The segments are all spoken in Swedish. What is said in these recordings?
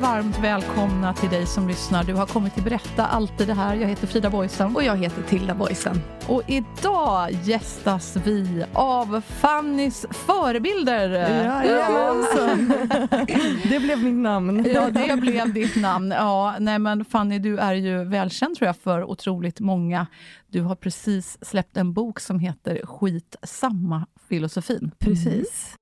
Varmt välkomna till dig som lyssnar. Du har kommit till Berätta alltid det här. Jag heter Frida Boysen. Och jag heter Tilda Boysen. Och idag gästas vi av Fannys förebilder. Jajamensan. det blev mitt namn. Ja, det blev ditt namn. Ja, nej men Fanny, du är ju välkänd tror jag för otroligt många. Du har precis släppt en bok som heter Skit samma filosofin. Precis.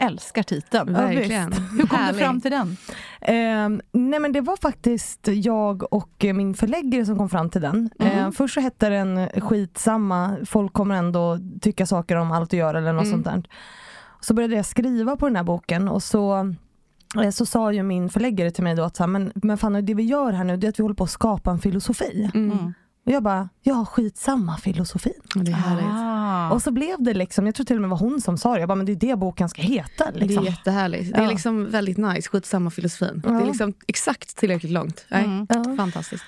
Älskar titeln. Verkligen. Hur kom du fram till den? Eh, nej men det var faktiskt jag och min förläggare som kom fram till den. Mm. Eh, först så hette den Skitsamma, folk kommer ändå tycka saker om allt du gör eller något Mm. sånt där. Så började jag skriva på den här boken och så eh, så sa ju min förläggare till mig då att så här, men, men fan det vi gör här nu det är att vi håller på att skapa en filosofi. Mm. Och jag bara, ja skitsamma filosofin. Det är härligt. Ah. Och så blev det liksom, jag tror till och med var hon som sa det, jag bara, men det är det boken ska heta. Liksom. Det är jättehärligt. Det är Ja. liksom väldigt nice, skitsamma filosofin. Ja. Det är liksom exakt tillräckligt långt. Nej, Mm. Ja. Fantastiskt.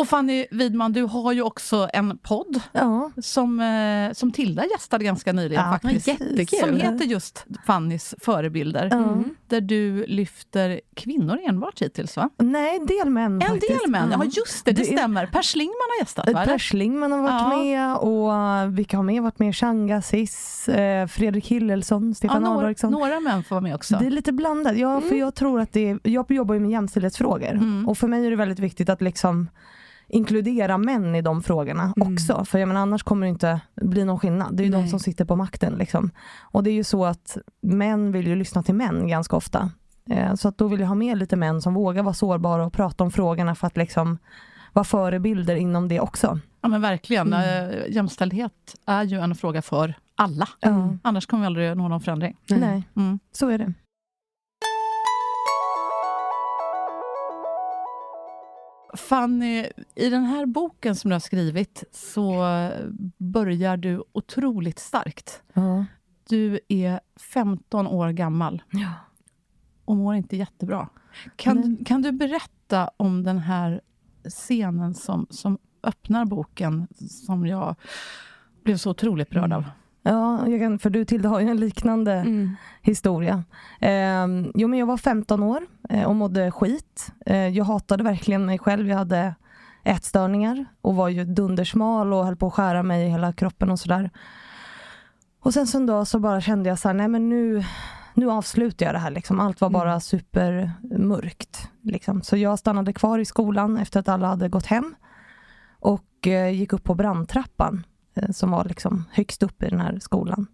Och Fanny Widman, du har ju också en podd Ja. som, eh, som Tilda gästade ganska nyligen Ja, faktiskt. jättekul. Som heter just Fannys förebilder. Ja. Där du lyfter kvinnor enbart hittills va? Nej, en del män En faktiskt. del män, ja just det, det, Det är- stämmer. Per Schlingman har gästat va? Per? Schlingman har varit Ja. med och vilka har med varit med? Changa Sis, eh, Fredrik Hillelsson, Ja, Stefan några, Alvarksson. några män får vara med också. Det är lite blandat. Ja, för jag tror att det är, jag jobbar ju med jämställdhetsfrågor Mm. och för mig är det väldigt viktigt att liksom inkludera män i de frågorna Mm. också. För jag menar, annars kommer det inte bli någon skillnad. Det är ju de Nej. som sitter på makten. Liksom. Och det är ju så att män vill ju lyssna till män ganska ofta. Eh, så att då vill jag ha med lite män som vågar vara sårbara och prata om frågorna för att liksom vara förebilder inom det också. Ja men verkligen. Mm. Eh, Jämställdhet är ju en fråga för alla. Ja. Annars kommer vi aldrig nå någon förändring. Nej, Mm. så är det. Fanny, i den här boken som du har skrivit så börjar du otroligt starkt. Ja. Du är 15 år gammal Ja. och mår inte jättebra. Kan, kan du berätta om den här scenen som, som öppnar boken, som jag blev så otroligt berörd av? Ja, jag kan, för du Tilde har ju en liknande Mm. historia. Eh, jo men jag var 15 år eh, och mådde skit. Eh, jag hatade verkligen mig själv. Jag hade ätstörningar och var ju dundersmal och höll på att skära mig i hela kroppen och sådär. Och sen så en dag så bara kände jag så här, nej men nu, nu avslutar jag det här liksom. Allt var bara supermörkt. Liksom. Så jag stannade kvar i skolan efter att alla hade gått hem. Och eh, gick upp på brandtrappan som var liksom högst upp i den här skolan.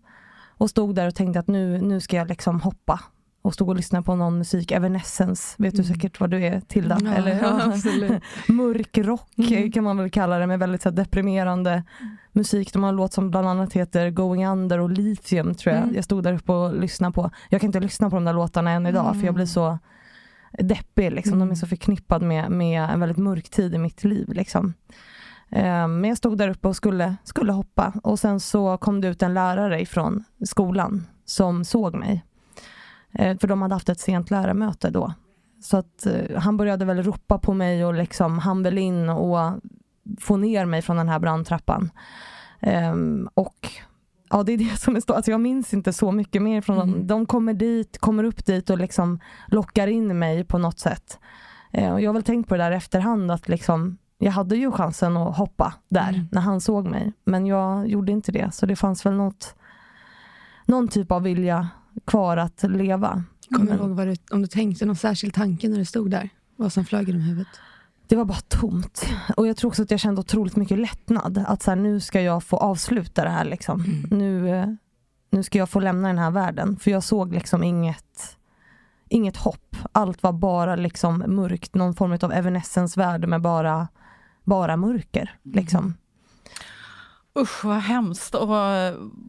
Och stod där och tänkte att nu, nu ska jag liksom hoppa. Och stod och lyssnade på någon musik, Evanescence, vet du säkert vad du är Tilda? Ja, Eller, ja. Mörk rock eh, kan man väl kalla det, med väldigt så här, deprimerande musik. De har en låt som bland annat heter Going Under och Lithium tror jag. Mm. Jag stod där uppe och lyssnade på. Jag kan inte lyssna på de där låtarna än idag för jag blir så deppig. Liksom. De är så förknippad med, med en väldigt mörk tid i mitt liv. Liksom. Eh, Men jag stod där uppe och skulle, skulle hoppa och sen så kom det ut en lärare ifrån skolan som såg mig. Eh, För de hade haft ett sent lärarmöte då. Så att eh, han började väl ropa på mig och liksom han väl in och få ner mig från den här brandtrappan. Ehm, och ja, det är det som är stå- alltså jag minns inte så mycket mer från dem. De kommer dit, kommer upp dit och liksom lockar in mig på något sätt. Eh, och jag har väl tänkt på det där efterhand att liksom jag hade ju chansen att hoppa där Mm. när han såg mig. Men jag gjorde inte det. Så det fanns väl något, någon typ av vilja kvar att leva. Kommer du ihåg du, om du tänkte någon särskild tanke när du stod där? Vad som flög genom huvudet? Det var bara tomt. Och jag tror också att jag kände otroligt mycket lättnad. Att så här, nu ska jag få avsluta det här. Liksom. Nu, eh, nu ska jag få lämna den här världen. För jag såg liksom inget, inget hopp. Allt var bara liksom mörkt. Någon form av Evanescence-värld med bara, bara mörker. Liksom. Usch vad hemskt och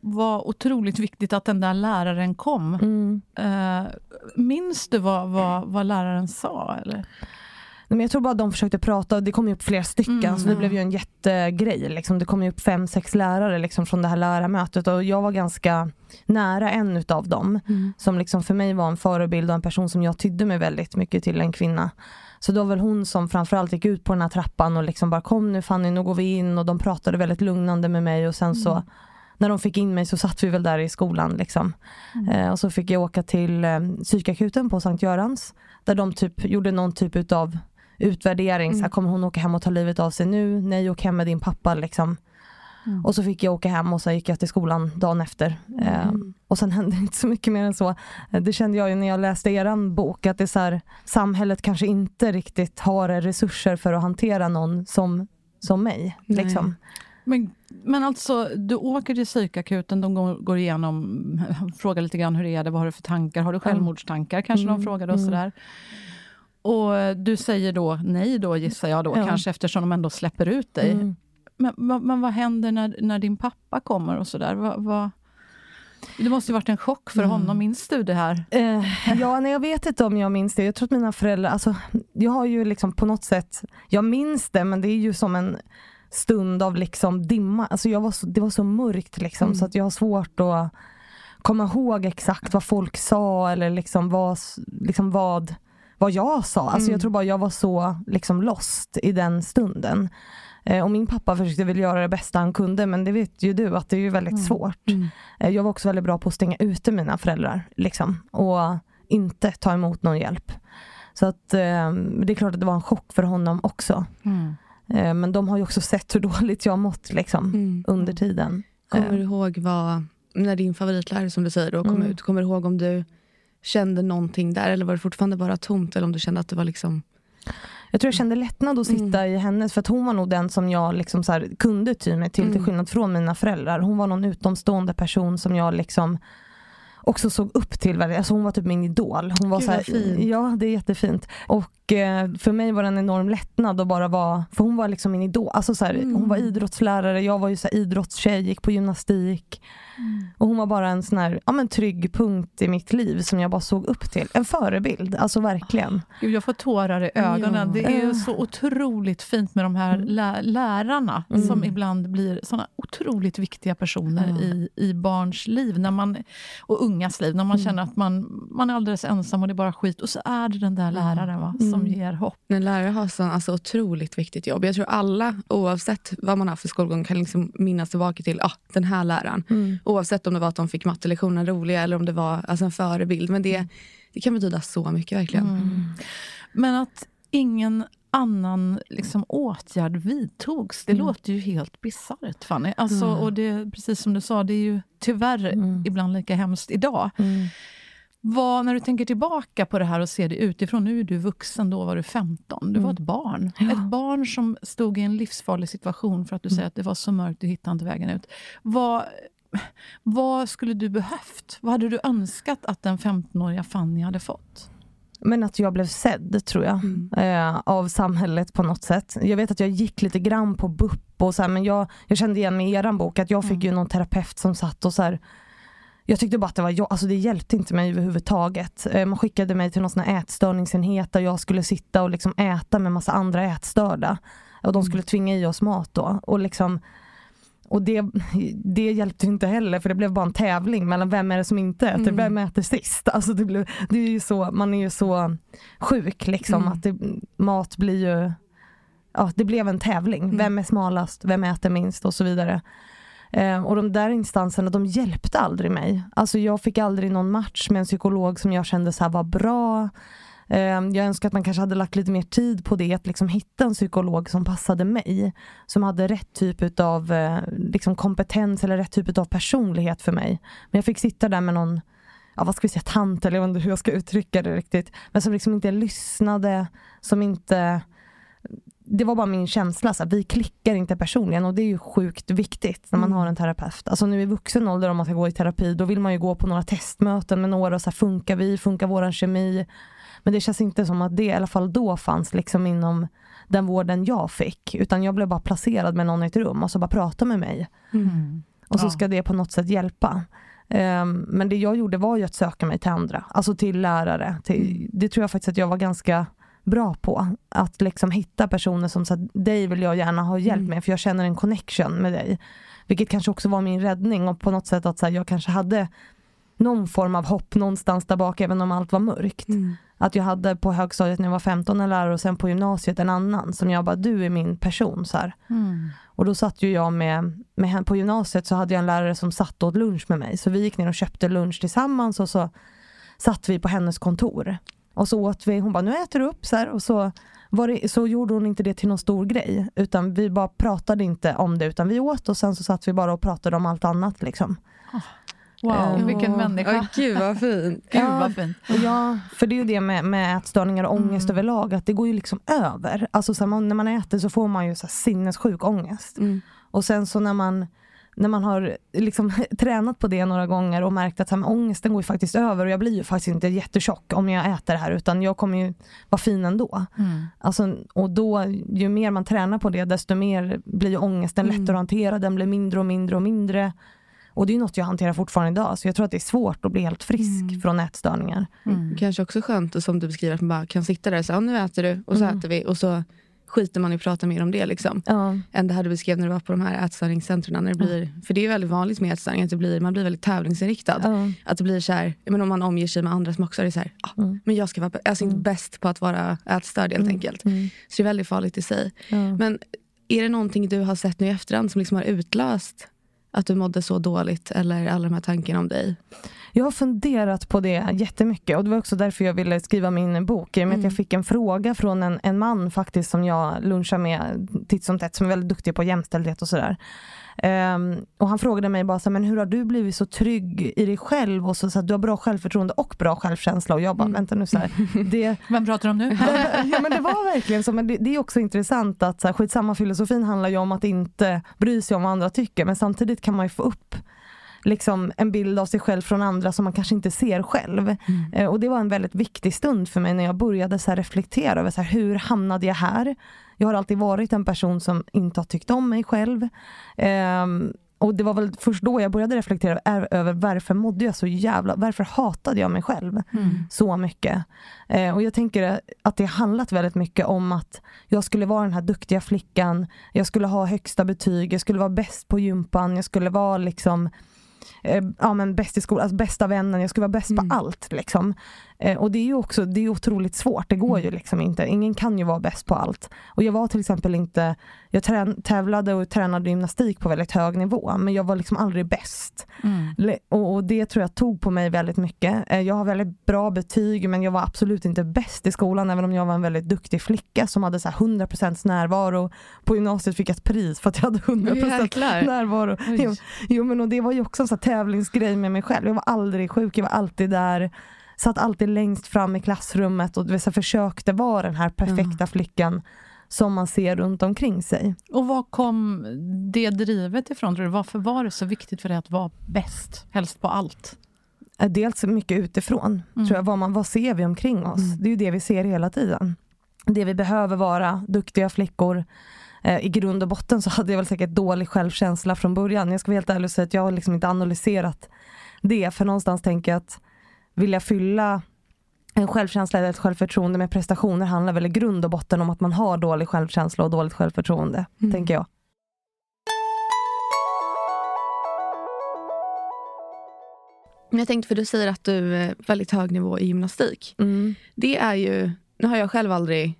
vad, otroligt viktigt att den där läraren kom. Mm. Eh, minns du vad, vad, vad läraren sa? Eller? Nej, men jag tror bara de försökte prata, det kom ju upp flera stycken Mm. så det blev ju en jättegrej. Liksom. Det kom ju upp fem, sex lärare liksom, från det här lärarmötet och jag var ganska nära en utav dem. Som liksom för mig var en förebild och en person som jag tydde mig väldigt mycket till, en kvinna. Så det var väl hon som framförallt gick ut på den här trappan och liksom bara kom nu Fanny, nu går vi in och de pratade väldigt lugnande med mig och sen så när de fick in mig så satt vi väl där i skolan liksom. Eh, och så fick jag åka till eh, psykakuten på Sankt Görans där de typ gjorde någon typ utav utvärdering. Så här, kommer hon åka hem och ta livet av sig nu? Nej, åk hem med din pappa liksom. Och så fick jag åka hem och så gick jag till skolan dagen efter. Eh, och sen hände inte så mycket mer än så. Eh, Det kände jag ju när jag läste eran bok, att det så här, samhället kanske inte riktigt har resurser för att hantera någon som, som mig. Nej. Liksom. Men, men alltså, du åker till psykakuten, de går, går igenom, frågar lite grann hur är det, vad har du för tankar, har du självmordstankar? Kanske de Mm, frågade och sådär. Och du säger då nej då gissar jag då, Ja. kanske eftersom de ändå släpper ut dig. Mm. Men, men, vad händer när, när din pappa kommer och sådär? Vad, vad... Det måste ju varit en chock för Mm. honom, minns du det här? Eh, ja, nej, jag vet inte om jag minns det. Jag tror att mina föräldrar, alltså, jag har ju liksom på något sätt, jag minns det men det är ju som en stund av liksom dimma. Alltså jag var så, det var så mörkt liksom så att jag har svårt att komma ihåg exakt vad folk sa eller liksom vad, liksom vad, vad jag sa. Alltså jag tror bara jag var så liksom lost i den stunden. Eh, och min pappa försökte väl göra det bästa han kunde men det vet ju du att det är ju väldigt svårt. Eh, Jag var också väldigt bra på att stänga ute mina föräldrar liksom, och inte ta emot någon hjälp. Så att eh, det är klart att det var en chock för honom också. Eh, men de har ju också sett hur dåligt jag mått liksom, Mm. under tiden. Kommer du ihåg vad, när din favoritlärare som du säger då kom Mm. ut, kommer du ihåg om du kände någonting där eller var det fortfarande bara tomt eller om du kände att det var liksom Jag tror jag kände lättnad att sitta i hennes, för att hon var nog den som jag liksom så här, kunde ty mig till, till Mm. skillnad från mina föräldrar. Hon var någon utomstående person som jag liksom också såg upp till. Alltså hon var typ min idol. Hon var Gud, så här. Ja, det är jättefint. Och eh, för mig var det en enorm lättnad att bara vara, för hon var liksom min idol. Alltså så här, Mm. Hon var idrottslärare, jag var ju så här, idrottstjej, gick på gymnastik. Och hon var bara en sån här, ja, men trygg punkt i mitt liv som jag bara såg upp till. En förebild, alltså verkligen. Gud, jag får tårar i ögonen. Ja. Det är ju Eh. så otroligt fint med de här Mm. lä- lärarna Mm. som ibland blir såna otroligt viktiga personer Ja. i, i barns liv när man, och ungas liv. När man Mm. känner att man, man är alldeles ensam och det är bara skit. Och så är det den där läraren va, som Mm. ger hopp. En lärare har så alltså, otroligt viktigt jobb. Jag tror alla, oavsett vad man har för skolgång, kan liksom minnas tillbaka till ah, den här läraren. Mm. Oavsett om det var att de fick mattelektionerna roliga eller om det var alltså, en förebild. Men det, det kan betyda så mycket verkligen. Mm. Men att ingen annan liksom, åtgärd vidtogs, det Mm. låter ju helt bisarrt Fanny. Alltså, Mm. och det, precis som du sa, det är ju tyvärr Mm. ibland lika hemskt idag. Mm. Vad, när du tänker tillbaka på det här och ser det utifrån, nu är du vuxen, då var du 15. Du var ett barn. Ja. Ett barn som stod i en livsfarlig situation för att du säger att det var så mörkt, du hittade inte vägen ut. Vad, vad skulle du behövt? Vad hade du önskat att den 15-åriga Fanny hade fått? Men att jag blev sedd tror jag. Mm. Eh, av samhället på något sätt. Jag vet att jag gick lite grann på BUP och så här, men jag, jag kände igen med eran bok att jag fick ju någon terapeut som satt och så här, jag tyckte bara att det var jag, alltså det hjälpte inte mig överhuvudtaget. Eh, man skickade mig till någon sån här ätstörningsenhet där jag skulle sitta och liksom äta med massa andra ätstörda. Och de skulle tvinga i oss mat då. Och liksom och det, det hjälpte inte heller för det blev bara en tävling mellan vem är det som inte äter, Mm. vem äter sist? Alltså det blev, det är ju så, man är ju så sjuk liksom Mm. att det, mat blir ju, ja det blev en tävling. Mm. Vem är smalast, vem äter minst och så vidare. Eh, och de där instanserna de hjälpte aldrig mig. Alltså jag fick aldrig någon match med en psykolog som jag kände så var bra. Eh, jag önskar att man kanske hade lagt lite mer tid på det, att liksom hitta en psykolog som passade mig. Som hade rätt typ av eh, liksom kompetens eller rätt typ av personlighet för mig. Men jag fick sitta där med någon ja, vad ska vi säga, tant eller jag vet inte hur jag ska uttrycka det riktigt. Men som liksom inte lyssnade, som inte det var bara min känsla, så här, vi klickar inte personligen och det är ju sjukt viktigt när man mm. har en terapeut. Alltså nu i vuxen ålder om man ska gå i terapi, då vill man ju gå på några testmöten med några och så här, funkar vi, funkar våran kemi? Men det känns inte som att det i alla fall då fanns liksom inom den vården jag fick. Utan jag blev bara placerad med någon i ett rum och så bara prata med mig. Mm. Och så ja. ska det på något sätt hjälpa. Um, men det jag gjorde var ju att söka mig till andra, alltså till lärare. Till, mm. Det tror jag faktiskt att jag var ganska bra på. Att liksom hitta personer som sa dig vill jag gärna ha hjälp mm. med för jag känner en connection med dig. Vilket kanske också var min räddning och på något sätt att så här, jag kanske hade någon form av hopp någonstans där bak även om allt var mörkt. Mm. Att jag hade på högstadiet när jag var 15 en lärare och sen på gymnasiet en annan som jag bara, du är min person. Så mm. Och då satt ju jag med, med, på gymnasiet så hade jag en lärare som satt och åt lunch med mig. Så vi gick ner och köpte lunch tillsammans och så satt vi på hennes kontor. Och så åt vi, hon bara, nu äter du upp så här. Och så, var det, så gjorde hon inte det till någon stor grej. Utan vi bara pratade inte om det utan vi åt och sen så satt vi bara och pratade om allt annat liksom. Wow, um, vilken människa. Oh, gud vad fint. Gud vad fint. Ja, för det är ju det med, med ätstörningar och ångest mm. överlag, att det går ju liksom över. Alltså så här, när man äter så får man ju så här, sinnessjuk ångest. Mm. Och sen så när man när man har liksom tränat på det några gånger och märkt att här, ångesten går ju faktiskt över och jag blir ju faktiskt inte jättetjock om jag äter det här utan jag kommer ju vara fin ändå. Mm. Alltså, och då, ju mer man tränar på det desto mer blir ångesten mm. lättare att hantera, den blir mindre och mindre och mindre. Och det är något jag hanterar fortfarande idag, så jag tror att det är svårt att bli helt frisk mm. från ätstörningar. Mm. Kanske också skönt, som du beskriver, att man bara kan sitta där och säga, nu äter du, och så mm. äter vi, och så skiter man i att prata mer om det. Liksom. Ja. Än det här du beskrev när du var på de här ätstörningscentren. När det blir, ja. För det är väldigt vanligt med ätstörning, att det blir, man blir väldigt tävlingsinriktad. Ja. Att det blir så här, men om man omger sig med andra som också är så här, ah, mm. men jag ska vara alltså mm. bäst på att vara ätstörd helt mm. enkelt. Mm. Så det är väldigt farligt i sig. Men är det någonting du har sett nu i efterhand som liksom har utlöst att du mådde så dåligt eller alla de här tankarna om dig? Jag har funderat på det jättemycket och det var också därför jag ville skriva min bok. I och med mm. att jag mm. fick en fråga från en, en man faktiskt som jag lunchar med titt som tätt som är väldigt duktig på jämställdhet och sådär. Um, och han frågade mig bara så men hur har du blivit så trygg i dig själv och så, så att du har bra självförtroende och bra självkänsla och jag bara, mm. vänta nu så här, det... Vem pratar du om nu? ja men det var verkligen så, men det, det är också intressant att så här, skitsamma filosofin handlar ju om att inte bry sig om vad andra tycker men samtidigt kan man ju få upp liksom en bild av sig själv från andra som man kanske inte ser själv. Mm. Eh, och det var en väldigt viktig stund för mig när jag började så reflektera över så här, hur hamnade jag här? Jag har alltid varit en person som inte har tyckt om mig själv. Eh, och det var väl först då jag började reflektera över varför mådde jag så jävla, varför hatade jag mig själv mm. så mycket? Eh, och jag tänker att det handlat väldigt mycket om att jag skulle vara den här duktiga flickan, jag skulle ha högsta betyg, jag skulle vara bäst på gympan, jag skulle vara liksom eh, ja, men bäst i skolan, alltså bästa vännen, jag skulle vara bäst mm. på allt. Liksom. Eh, och det är ju också det är otroligt svårt, det går mm. ju liksom inte. Ingen kan ju vara bäst på allt. Och jag var till exempel inte, jag trän, tävlade och tränade gymnastik på väldigt hög nivå, men jag var liksom aldrig bäst. Mm. Och, och, det tror jag tog på mig väldigt mycket. Eh, jag har väldigt bra betyg, men jag var absolut inte bäst i skolan, även om jag var en väldigt duktig flicka som hade så 100% närvaro. På gymnasiet fick jag ett pris för att jag hade 100% Jäklar. närvaro. Jo, jo, men och det var ju också en så tävlingsgrej med mig själv. Jag var aldrig sjuk, jag var alltid där satt alltid längst fram i klassrummet och så försökte vara den här perfekta mm. flickan som man ser runt omkring sig. Och var kom det drivet ifrån? Tror du? Varför var det så viktigt för dig att vara bäst, helst på allt? Eh, dels mycket utifrån. Mm. Tror jag, vad, man, vad ser vi omkring oss? Mm. Det är ju det vi ser hela tiden. Det vi behöver vara, duktiga flickor. Eh, I grund och botten så hade jag väl säkert dålig självkänsla från början. Jag ska vara helt ärlig och säga att jag har liksom inte analyserat det. För någonstans tänker jag att vilja fylla en självkänsla eller ett självförtroende med prestationer handlar väl i grund och botten om att man har dålig självkänsla och dåligt självförtroende, mm. tänker jag. Jag tänkte, för du säger att du är väldigt hög nivå i gymnastik. Mm. Det är ju, nu har jag själv aldrig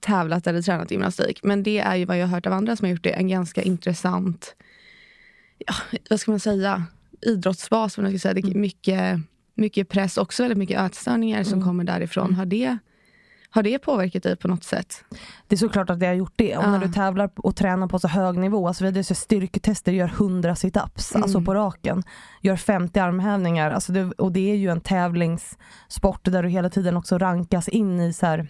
tävlat eller tränat gymnastik, men det är ju vad jag har hört av andra som har gjort det, en ganska intressant, ja, vad ska man säga, idrottsbas. Man ska säga. Det är mm. mycket mycket press, också väldigt mycket ätstörningar som mm. kommer därifrån. Mm. Har det Har det påverkat dig på något sätt? Det är såklart att det har gjort det. Och när du tävlar och tränar på så hög nivå, alltså vi hade styrketester, gör 100 situps, mm. alltså på raken. Gör 50 armhävningar, alltså det, och det är ju en tävlingssport där du hela tiden också rankas in i så här,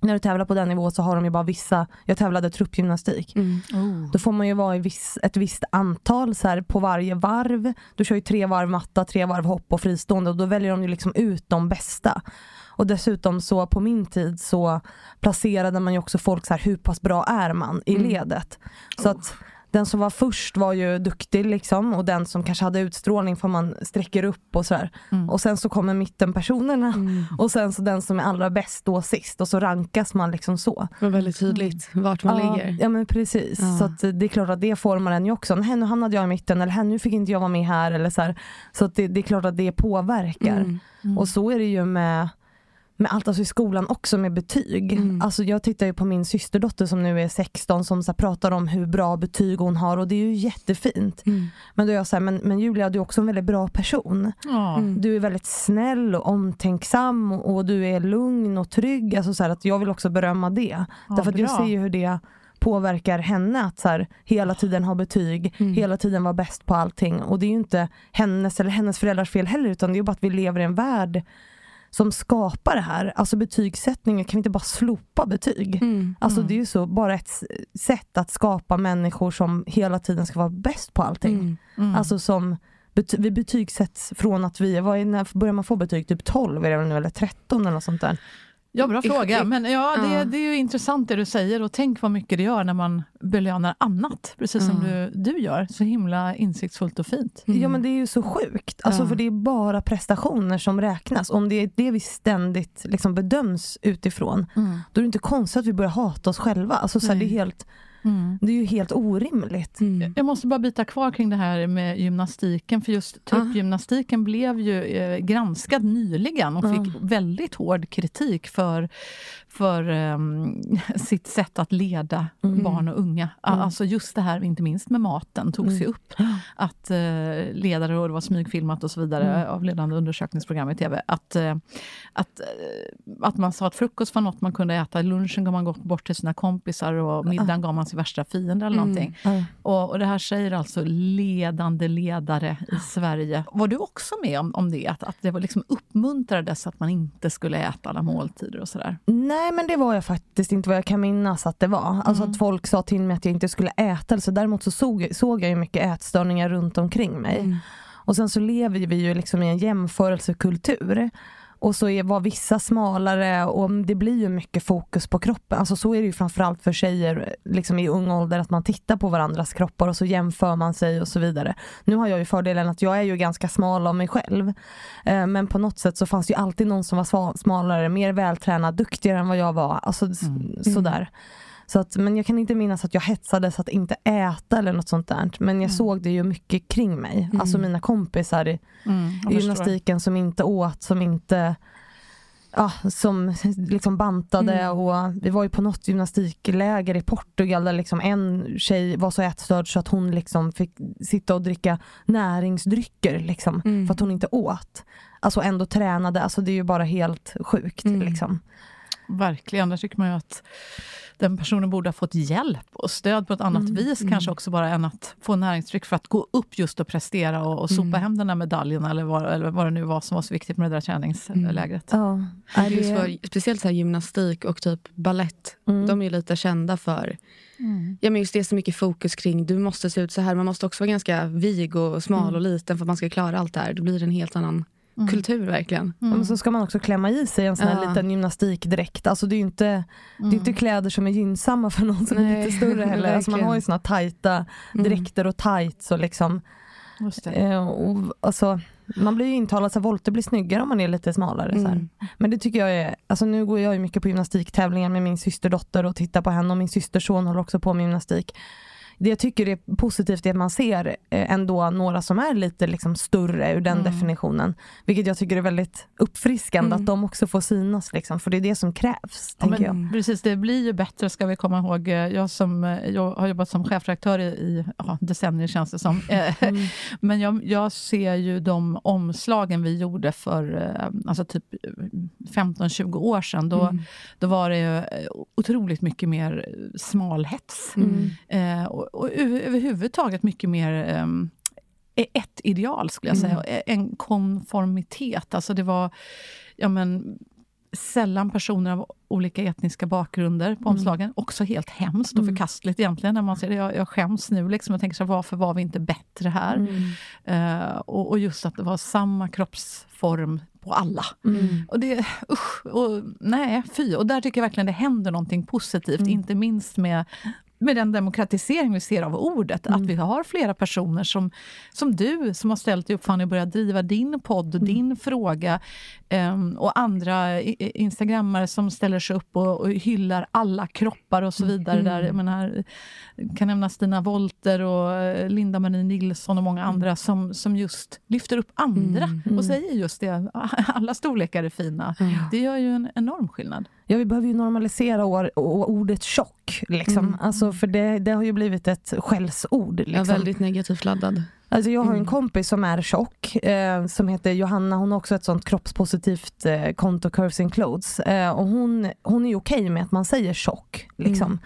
när du tävlar på den nivån så har de ju bara vissa, jag tävlade truppgymnastik. Mm. Oh. Då får man ju vara i viss, ett visst antal så här, på varje varv. Du kör ju tre varv matta, tre varv hopp och fristående och då väljer de ju liksom ut de bästa. Och dessutom så på min tid så placerade man ju också folk så här, hur pass bra är man i mm. ledet. Så att den som var först var ju duktig liksom och den som kanske hade utstrålning får man sträcker upp och sådär. Mm. Och sen så kommer mittenpersonerna mm. och sen så den som är allra bäst då sist och så rankas man liksom så. Det var väldigt tydligt vart man ja, ligger. Ja men precis. Ja. Så att det är klart att det formar en ju också. Nej nu hamnade jag i mitten eller nu fick inte jag vara med här eller så här. Så det, det, är klart att det påverkar. Mm. mm. Och så är det ju med med allt alltså i skolan också med betyg. Mm. Alltså jag tittar ju på min systerdotter som nu är 16 som så pratar om hur bra betyg hon har och det är ju jättefint. Mm. Men då är jag så här, men, men Julia du är också en väldigt bra person. Mm. Du är väldigt snäll och omtänksam och, och du är lugn och trygg. Alltså så att jag vill också berömma det. Ja, Därför att jag ser ju hur det påverkar henne att så här, hela tiden ha betyg, mm. hela tiden vara bäst på allting. Och det är ju inte hennes eller hennes föräldrars fel heller utan det är ju bara att vi lever i en värld som skapar det här. Alltså betygssättningen, kan vi inte bara slopa betyg? Mm, alltså mm. det är ju så, bara ett sätt att skapa människor som hela tiden ska vara bäst på allting. Mm, mm. alltså som vi betygsätts från att vi, vad är, när börjar man få betyg? Typ 12 är det nu, eller 13 eller något sånt där. Ja, bra fråga. Men ja, det, ja. det är ju intressant det du säger och tänk vad mycket det gör när man belönar annat, precis som du, du gör. Så himla insiktsfullt och fint. Mm. Ja men det är ju så sjukt, alltså, ja. för det är bara prestationer som räknas. Om det är det vi ständigt liksom bedöms utifrån, mm. då är det inte konstigt att vi börjar hata oss själva. Alltså, så här, det är helt Mm. Det är ju helt orimligt. Mm. Jag måste bara byta kvar kring det här med gymnastiken, för just truppgymnastiken ah. blev ju eh, granskad nyligen och fick väldigt hård kritik för, för um, sitt sätt att leda mm. barn och unga. Mm. Alltså just det här, inte minst med maten, togs mm. ju upp. Att uh, ledare, och det var smygfilmat och så vidare mm. av ledande undersökningsprogram i TV, att, uh, att, uh, att man sa att frukost var något man kunde äta, lunchen gav man bort till sina kompisar och middagen gav man sin värsta fiende eller mm. någonting. Och, och det här säger alltså ledande ledare i Sverige. Var du också med om, om det? Att, att det var liksom uppmuntrades att man inte skulle äta alla måltider och sådär? Nej, Nej men det var jag faktiskt inte vad jag kan minnas att det var. Alltså mm. att folk sa till mig att jag inte skulle äta. Så däremot så såg, såg jag ju mycket ätstörningar runt omkring mig. Mm. Och sen så lever vi ju liksom i en jämförelsekultur. Och så är, var vissa smalare och det blir ju mycket fokus på kroppen. Alltså så är det ju framförallt för tjejer liksom i ung ålder att man tittar på varandras kroppar och så jämför man sig och så vidare. Nu har jag ju fördelen att jag är ju ganska smal av mig själv. Eh, men på något sätt så fanns det ju alltid någon som var smalare, mer vältränad, duktigare än vad jag var. Alltså mm. sådär. Mm. Så att, men jag kan inte minnas att jag hetsades att inte äta eller något sånt där. Men jag mm. såg det ju mycket kring mig. Mm. Alltså mina kompisar i, mm, i gymnastiken som inte åt, som inte ja, som liksom bantade mm. och vi var ju på något gymnastikläger i Portugal där liksom en tjej var så ätstörd så att hon liksom fick sitta och dricka näringsdrycker liksom, mm. för att hon inte åt. Alltså ändå tränade, alltså det är ju bara helt sjukt. Mm. Liksom. Verkligen, där tycker man ju att den personen borde ha fått hjälp och stöd på ett annat mm, vis, mm. kanske också bara än att få näringstryck för att gå upp just och prestera och, och sopa mm. hem den där medaljen eller vad, eller vad det nu var som var så viktigt med det där träningslägret. Mm. Ja. Just för, speciellt så gymnastik och typ ballett, mm. de är lite kända för Mm. Ja, men just det är så mycket fokus kring du måste se ut så här. Man måste också vara ganska vig och smal mm. och liten för att man ska klara allt det här. Då blir det en helt annan mm. kultur verkligen. Mm. Men så ska man också klämma i sig en sån här ja. liten gymnastikdräkt. Alltså det är ju inte, mm. det är inte kläder som är gynnsamma för någon som Nej, är lite större heller. Alltså man har ju såna tajta mm. dräkter och tights och liksom. Eh, och, alltså, man blir ju intalad att volter blir snyggare om man är lite smalare. Mm. Så här. Mm. Men det tycker jag är, alltså nu går jag ju mycket på gymnastiktävlingar med min systerdotter och tittar på henne och min systerson håller också på med gymnastik det jag tycker är positivt är att man ser eh, ändå några som är lite liksom större ur den mm. definitionen. Vilket jag tycker är väldigt uppfriskande mm. att de också får synas. Liksom, för det är det som krävs. Ja, men, jag. Precis, det blir ju bättre ska vi komma ihåg. Jag, som, jag har jobbat som chefredaktör i, i ja, decennier känns det som. mm. men jag, jag, ser ju de omslagen vi gjorde för alltså typ 15-20 år sedan. Då, mm. då var det ju otroligt mycket mer smalhets. Mm. Eh, och, och överhuvudtaget mycket mer um, ett ideal, skulle jag säga. Mm. En konformitet. Alltså det var ja, men, sällan personer av olika etniska bakgrunder på mm. omslagen. Mm. Också helt hemskt och mm. förkastligt egentligen när man ser det. Jag, jag skäms nu liksom och tänker så här, varför var vi inte bättre här? Mm. Uh, och, och, just att det var samma kroppsform på alla. Mm. Och det, usch, och, nej, fy. Och där tycker jag verkligen det händer någonting positivt, mm. inte minst med med den demokratisering vi ser av ordet, mm. att vi har flera personer som, som du, som har ställt dig upp för att börja driva din podd och mm. din fråga, och andra instagrammare som ställer sig upp och, och hyllar alla kroppar och så mm. vidare. Mm. Där, jag menar, kan nämna Stina Wolter och eh, Linda-Marie Nilsson och många mm. andra som, som just lyfter upp andra mm. och säger just det, alla storlekar är fina. Det gör ju en enorm skillnad. Ja, vi behöver ju normalisera ordet tjock. Liksom. Mm. Alltså, för det, det har ju blivit ett skällsord. Liksom. Ja, väldigt negativt laddad. Alltså jag har en mm. kompis som är tjock, eh, som heter Johanna, hon har också ett sånt kroppspositivt eh, konto, Curves in Clothes. Eh, och hon, hon är okej okay med att man säger tjock. Liksom.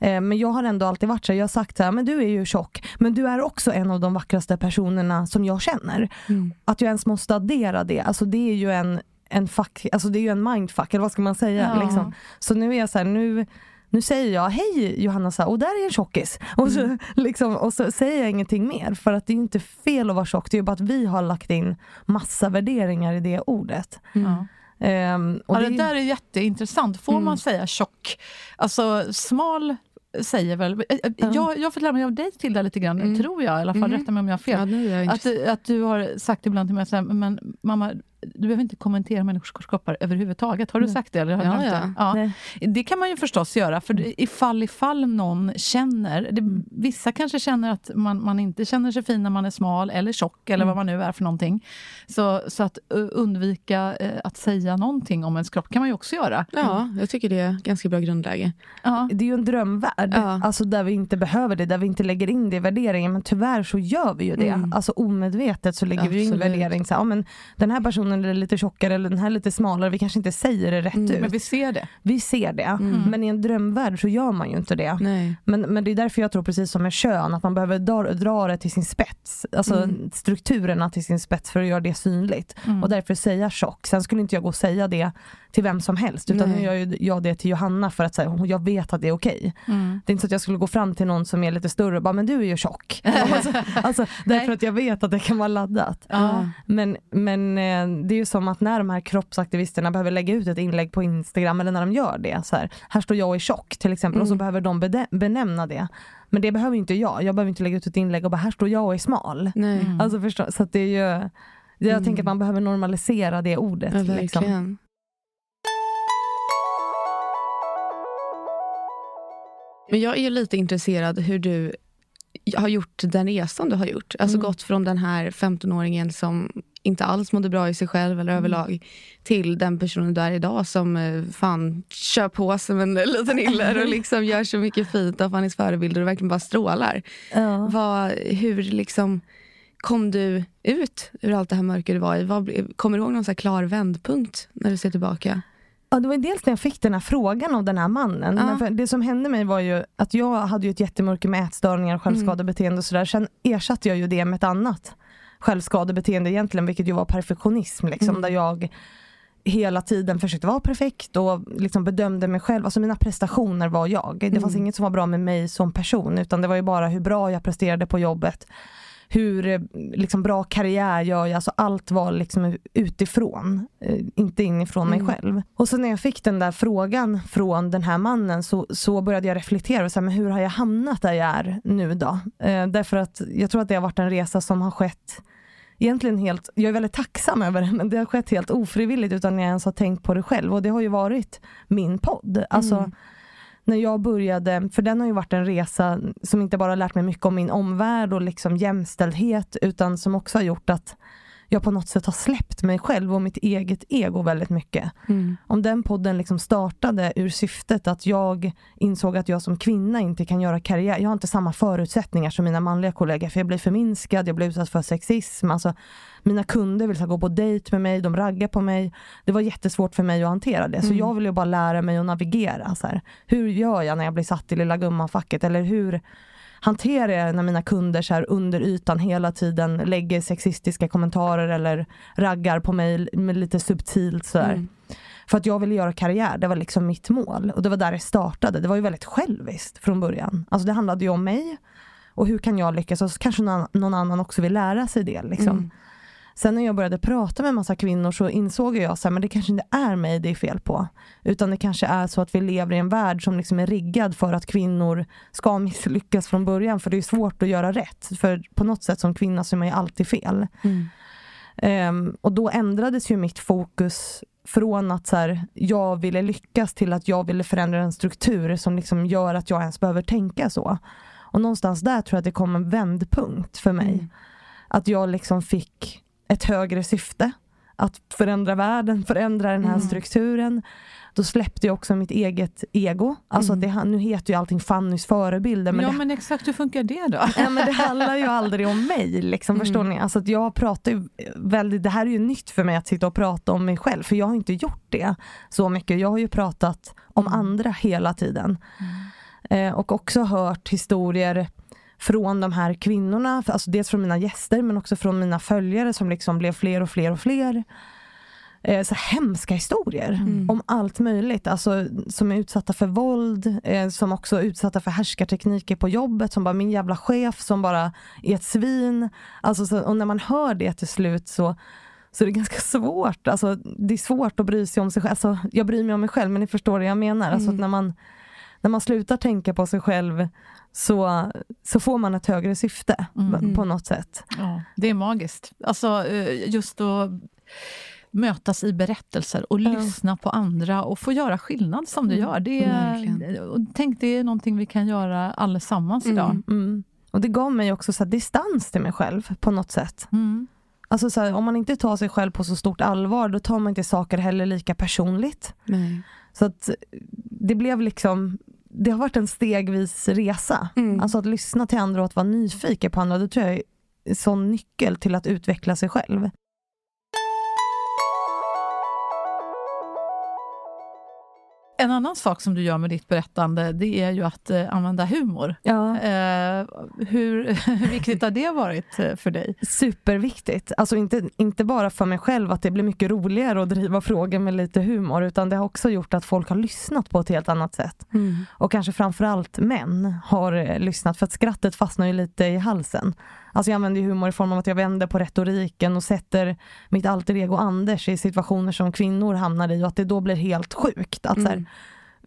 Mm. Eh, men jag har ändå alltid varit så jag har sagt så här, men du är ju tjock, men du är också en av de vackraste personerna som jag känner. Mm. Att jag ens måste addera det, alltså det är ju en en fuck, alltså det är ju en mindfuck, eller vad ska man säga? Ja. Liksom. Så nu är jag så här, nu, nu säger jag hej Johanna, så här, och där är en tjockis. Och så, mm. liksom, och så säger jag ingenting mer, för att det är ju inte fel att vara tjock, det är ju bara att vi har lagt in massa värderingar i det ordet. Mm. Um, och ja, det, det där är jätteintressant. Får mm. man säga tjock? Alltså smal säger väl... Mm. Jag, jag får lära mig av dig Tilda lite grann, mm. tror jag i alla fall. Mm. Rätta mig om jag har fel. Ja, att, att du har sagt ibland till mig, så här, men mamma, du behöver inte kommentera människors kroppar överhuvudtaget. Har du sagt det? Eller har ja, ja. ja. Det kan man ju förstås göra, för mm. ifall, ifall någon känner... Det, mm. vissa kanske känner att man, man inte känner sig fin när man är smal eller tjock, eller mm. vad man nu är för någonting. Så, så att undvika eh, att säga någonting om ens kropp kan man ju också göra. Ja, jag tycker det är ganska bra grundläge. Ja. Det är ju en drömvärld, ja. alltså där vi inte behöver det, där vi inte lägger in det i värderingen. Men tyvärr så gör vi ju det. Mm. Alltså omedvetet så lägger Absolut. vi in värdering. Så, ja, men den här personen är lite tjockare eller den här är lite smalare. Vi kanske inte säger det rätt mm, ut. Men vi ser det. Vi ser det. Mm. Men i en drömvärld så gör man ju inte det. Men, men det är därför jag tror precis som med kön, att man behöver dra, dra det till sin spets. Alltså mm. strukturerna till sin spets för att göra det synligt. Mm. Och därför säga tjock. Sen skulle inte jag gå och säga det till vem som helst. Utan Nej. nu gör jag det till Johanna för att säga, jag vet att det är okej. Mm. Det är inte så att jag skulle gå fram till någon som är lite större och bara, men du är ju tjock. alltså, alltså, därför att jag vet att det kan vara laddat. Mm. Men, men eh, det är ju som att när de här kroppsaktivisterna behöver lägga ut ett inlägg på Instagram eller när de gör det. Så här, här står jag och är tjock till exempel mm. och så mm. behöver de benämna det. Men det behöver inte jag. Jag behöver inte lägga ut ett inlägg och bara här står jag och är smal. Mm. Alltså förstå, så det är ju, jag mm. tänker att man behöver normalisera det ordet. Ja, liksom. Men jag är lite intresserad hur du har gjort den resan du har gjort. Alltså mm. gått från den här 15-åringen som inte alls mådde bra i sig själv eller mm. överlag till den personen du är idag som eh, fan kör på som en liten iller och liksom gör så mycket fint av hennes förebilder och verkligen bara strålar. Ja. Vad, hur liksom kom du ut ur allt det här mörker du var i? Vad, kommer du ihåg någon så klar vändpunkt när du ser tillbaka? Ja, det var dels när jag fick den här frågan av den här mannen. Ja. Men det som hände mig var ju att jag hade ju ett jättemörker med ätstörningar, självskadebeteende och sådär. Sen ersatte jag ju det med ett annat självskadebeteende egentligen, vilket ju var perfektionism. Liksom, mm. Där jag hela tiden försökte vara perfekt och liksom bedömde mig själv. Alltså mina prestationer var jag. Det fanns mm. inget som var bra med mig som person utan det var ju bara hur bra jag presterade på jobbet hur eh, liksom, bra karriär gör jag, alltså allt var liksom utifrån, eh, inte inifrån mm. mig själv. Och så när jag fick den där frågan från den här mannen så, så började jag reflektera, och så här, men hur har jag hamnat där jag är nu då? Eh, därför att jag tror att det har varit en resa som har skett egentligen helt, jag är väldigt tacksam över det, men det har skett helt ofrivilligt utan jag ens har tänkt på det själv och det har ju varit min podd. Alltså, mm när jag började, för den har ju varit en resa som inte bara lärt mig mycket om min omvärld och liksom jämställdhet utan som också har gjort att jag på något sätt har släppt mig själv och mitt eget ego väldigt mycket. Mm. Om den podden liksom startade ur syftet att jag insåg att jag som kvinna inte kan göra karriär. Jag har inte samma förutsättningar som mina manliga kollegor för jag blir förminskad, jag blir utsatt för sexism. Alltså, mina kunder vill gå på dejt med mig, de raggar på mig. Det var jättesvårt för mig att hantera det. Så mm. jag ville bara lära mig att navigera. Så här. Hur gör jag när jag blir satt i lilla gumman-facket? Eller hur hanterar jag när mina kunder så här under ytan hela tiden lägger sexistiska kommentarer eller raggar på mig med lite subtilt sådär. Mm. För att jag ville göra karriär, det var liksom mitt mål. Och det var där det startade. Det var ju väldigt själviskt från början. Alltså det handlade ju om mig. Och hur kan jag lyckas? Och så kanske någon, annan också vill lära sig det. Liksom. Mm. Sen när jag började prata med massa kvinnor så insåg jag att det kanske inte är mig det är fel på. Utan det kanske är så att vi lever i en värld som liksom är riggad för att kvinnor ska misslyckas från början. För det är svårt att göra rätt. För på något sätt som kvinna så är man ju alltid fel. Mm. Um, och då ändrades ju mitt fokus från att så här, jag ville lyckas till att jag ville förändra en struktur som liksom gör att jag ens behöver tänka så. Och någonstans där tror jag att det kom en vändpunkt för mig. Mm. Att jag liksom fick ett högre syfte. Att förändra världen, förändra den här mm. strukturen. Då släppte jag också mitt eget ego. Alltså mm. det, nu heter ju allting Fannys förebilder. Men ja det, men exakt, hur funkar det då? Ja, men det handlar ju aldrig om mig. Liksom, mm. Förstår ni? Alltså att jag pratar ju väldigt, det här är ju nytt för mig att sitta och prata om mig själv. För jag har inte gjort det så mycket. Jag har ju pratat om mm. andra hela tiden. Mm. Eh, och också hört historier från de här kvinnorna, alltså dels från mina gäster men också från mina följare som liksom blev fler och fler och fler. Eh, så hemska historier mm. om allt möjligt. Alltså, som är utsatta för våld, eh, som också är utsatta för härskartekniker på jobbet, som bara min jävla chef som bara är ett svin. Alltså, så, och när man hör det till slut så så det är ganska svårt. Alltså, det är svårt att bry sig om sig själv. Alltså, jag bryr mig om mig själv men ni förstår det jag menar. Alltså, mm. när, man, när man slutar tänka på sig själv så, så får man ett högre syfte mm. på något sätt. Ja, det är magiskt. Alltså eh, just att mötas i berättelser och mm. lyssna på andra och få göra skillnad som du mm. gör. Det är, tänk, det är någonting vi kan göra allesammans mm. idag. Mm. Och det gav mig också så distans till mig själv på något sätt. Mm. Alltså så här, om man inte tar sig själv på så stort allvar, då tar man inte saker heller lika personligt. Nej. Så att det blev liksom det har varit en stegvis resa. Mm. Alltså att lyssna till andra och att vara nyfiken på andra, det tror jag är en sån nyckel till att utveckla sig själv. En annan sak som du gör med ditt berättande, det är ju att eh, använda humor. Ja. Eh, hur, hur viktigt har det varit eh, för dig? Superviktigt. Alltså inte, inte bara för mig själv, att det blir mycket roligare att driva frågor med lite humor, utan det har också gjort att folk har lyssnat på ett helt annat sätt. Mm. Och kanske framförallt män har eh, lyssnat, för att skrattet fastnar ju lite i halsen. Alltså jag använder humor i form av att jag vänder på retoriken och sätter mitt alter ego Anders i situationer som kvinnor hamnar i och att det då blir helt sjukt. Att mm. så här,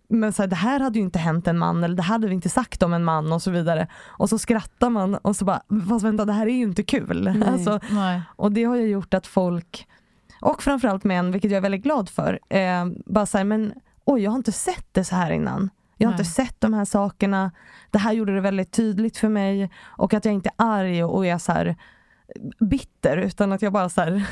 mm. men så här, det här hade ju inte hänt en man eller det hade vi inte sagt om en man och så vidare. Och så skrattar man och så bara, fast vänta det här är ju inte kul. Nej, alltså, nej. Och det har ju gjort att folk, och framförallt män, vilket jag är väldigt glad för, eh, bara såhär, men oj jag har inte sett det så här innan. Jag har Nej. inte sett de här sakerna. Det här gjorde det väldigt tydligt för mig. Och att jag inte är arg och är så här bitter utan att jag bara så här,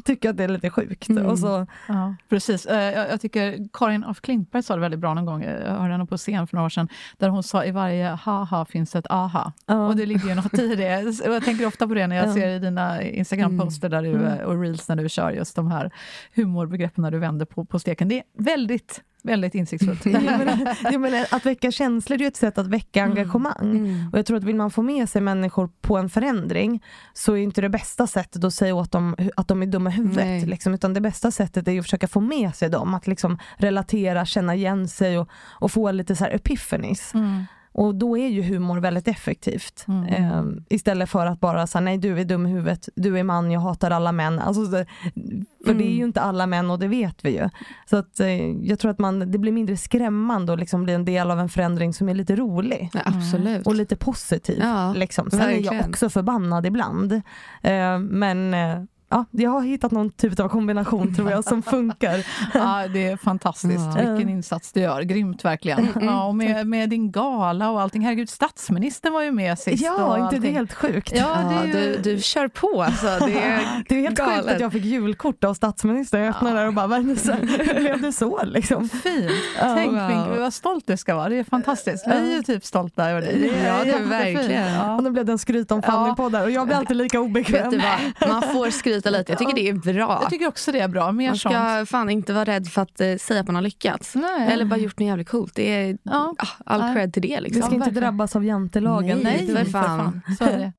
tycker att det är lite sjukt. Mm. Och så... Ja, precis. Eh, jag, jag, tycker Karin af Klintberg sa det väldigt bra någon gång, jag hörde henne på scen för några år sedan, där hon sa i varje haha finns ett aha. Ja. Och det ligger ju något i det. Och jag tänker ofta på det när jag ja. ser i dina Instagram-poster där du, mm. och reels när du kör just de här humorbegreppen när du vänder på, på steken. Det är väldigt Väldigt insiktsfullt. jag menar, jag menar, att väcka känslor är ju ett sätt att väcka mm. engagemang. Mm. Och jag tror att vill man få med sig människor på en förändring så är inte det bästa sättet att säga åt dem att de är dumma i huvudet. Liksom, utan det bästa sättet är att försöka få med sig dem. Att liksom relatera, känna igen sig och, och få lite så här epiphanies. Mm. Och då är ju humor väldigt effektivt. Mm. Eh, istället för att bara säga nej du är dum i huvudet, du är man, jag hatar alla män. Alltså, för mm. det är ju mm. inte alla män och det vet vi ju. Så att, eh, jag tror att man, det blir mindre skrämmande och liksom blir en del av en förändring som är lite rolig. Ja, absolut. Och lite positiv. Ja, liksom. Sen verkligen. är jag också förbannad ibland. Eh, men, ja, jag har hittat någon typ av kombination tror jag som funkar. ja, det är fantastiskt. Ja. Vilken insats du gör. Grymt verkligen. Mm, Ja, och med, med din gala och allting. Herregud, statsministern var ju med sist. Ja, inte det är helt sjukt? Ja, det Ja, är ju... du, du kör på alltså. Det är, Det är helt galet. sjukt att jag fick julkort av statsministern. Jag öppnade där och bara? Hur blev det så liksom? Fint. Ja, Tänk wow. Vad stolt du ska vara. Det är fantastiskt. Vi är ju typ stolta över dig. Ja, det är verkligen. Ja. Och nu blev det en skryt om Fanny Ja. på där och jag blir alltid lika vet obekväm. du vad, man får skryta lite. Jag tycker det är bra. Jag tycker också det är bra. Mer Man sånt. ska fan inte vara rädd för att eh, säga att man har lyckats. Nej. Eller bara gjort något jävligt coolt. Det är Ja. ah, all Nej. cred till det. Vi Liksom. ska inte drabbas av jantelagen. Nej, Nej, för fan. Så är det.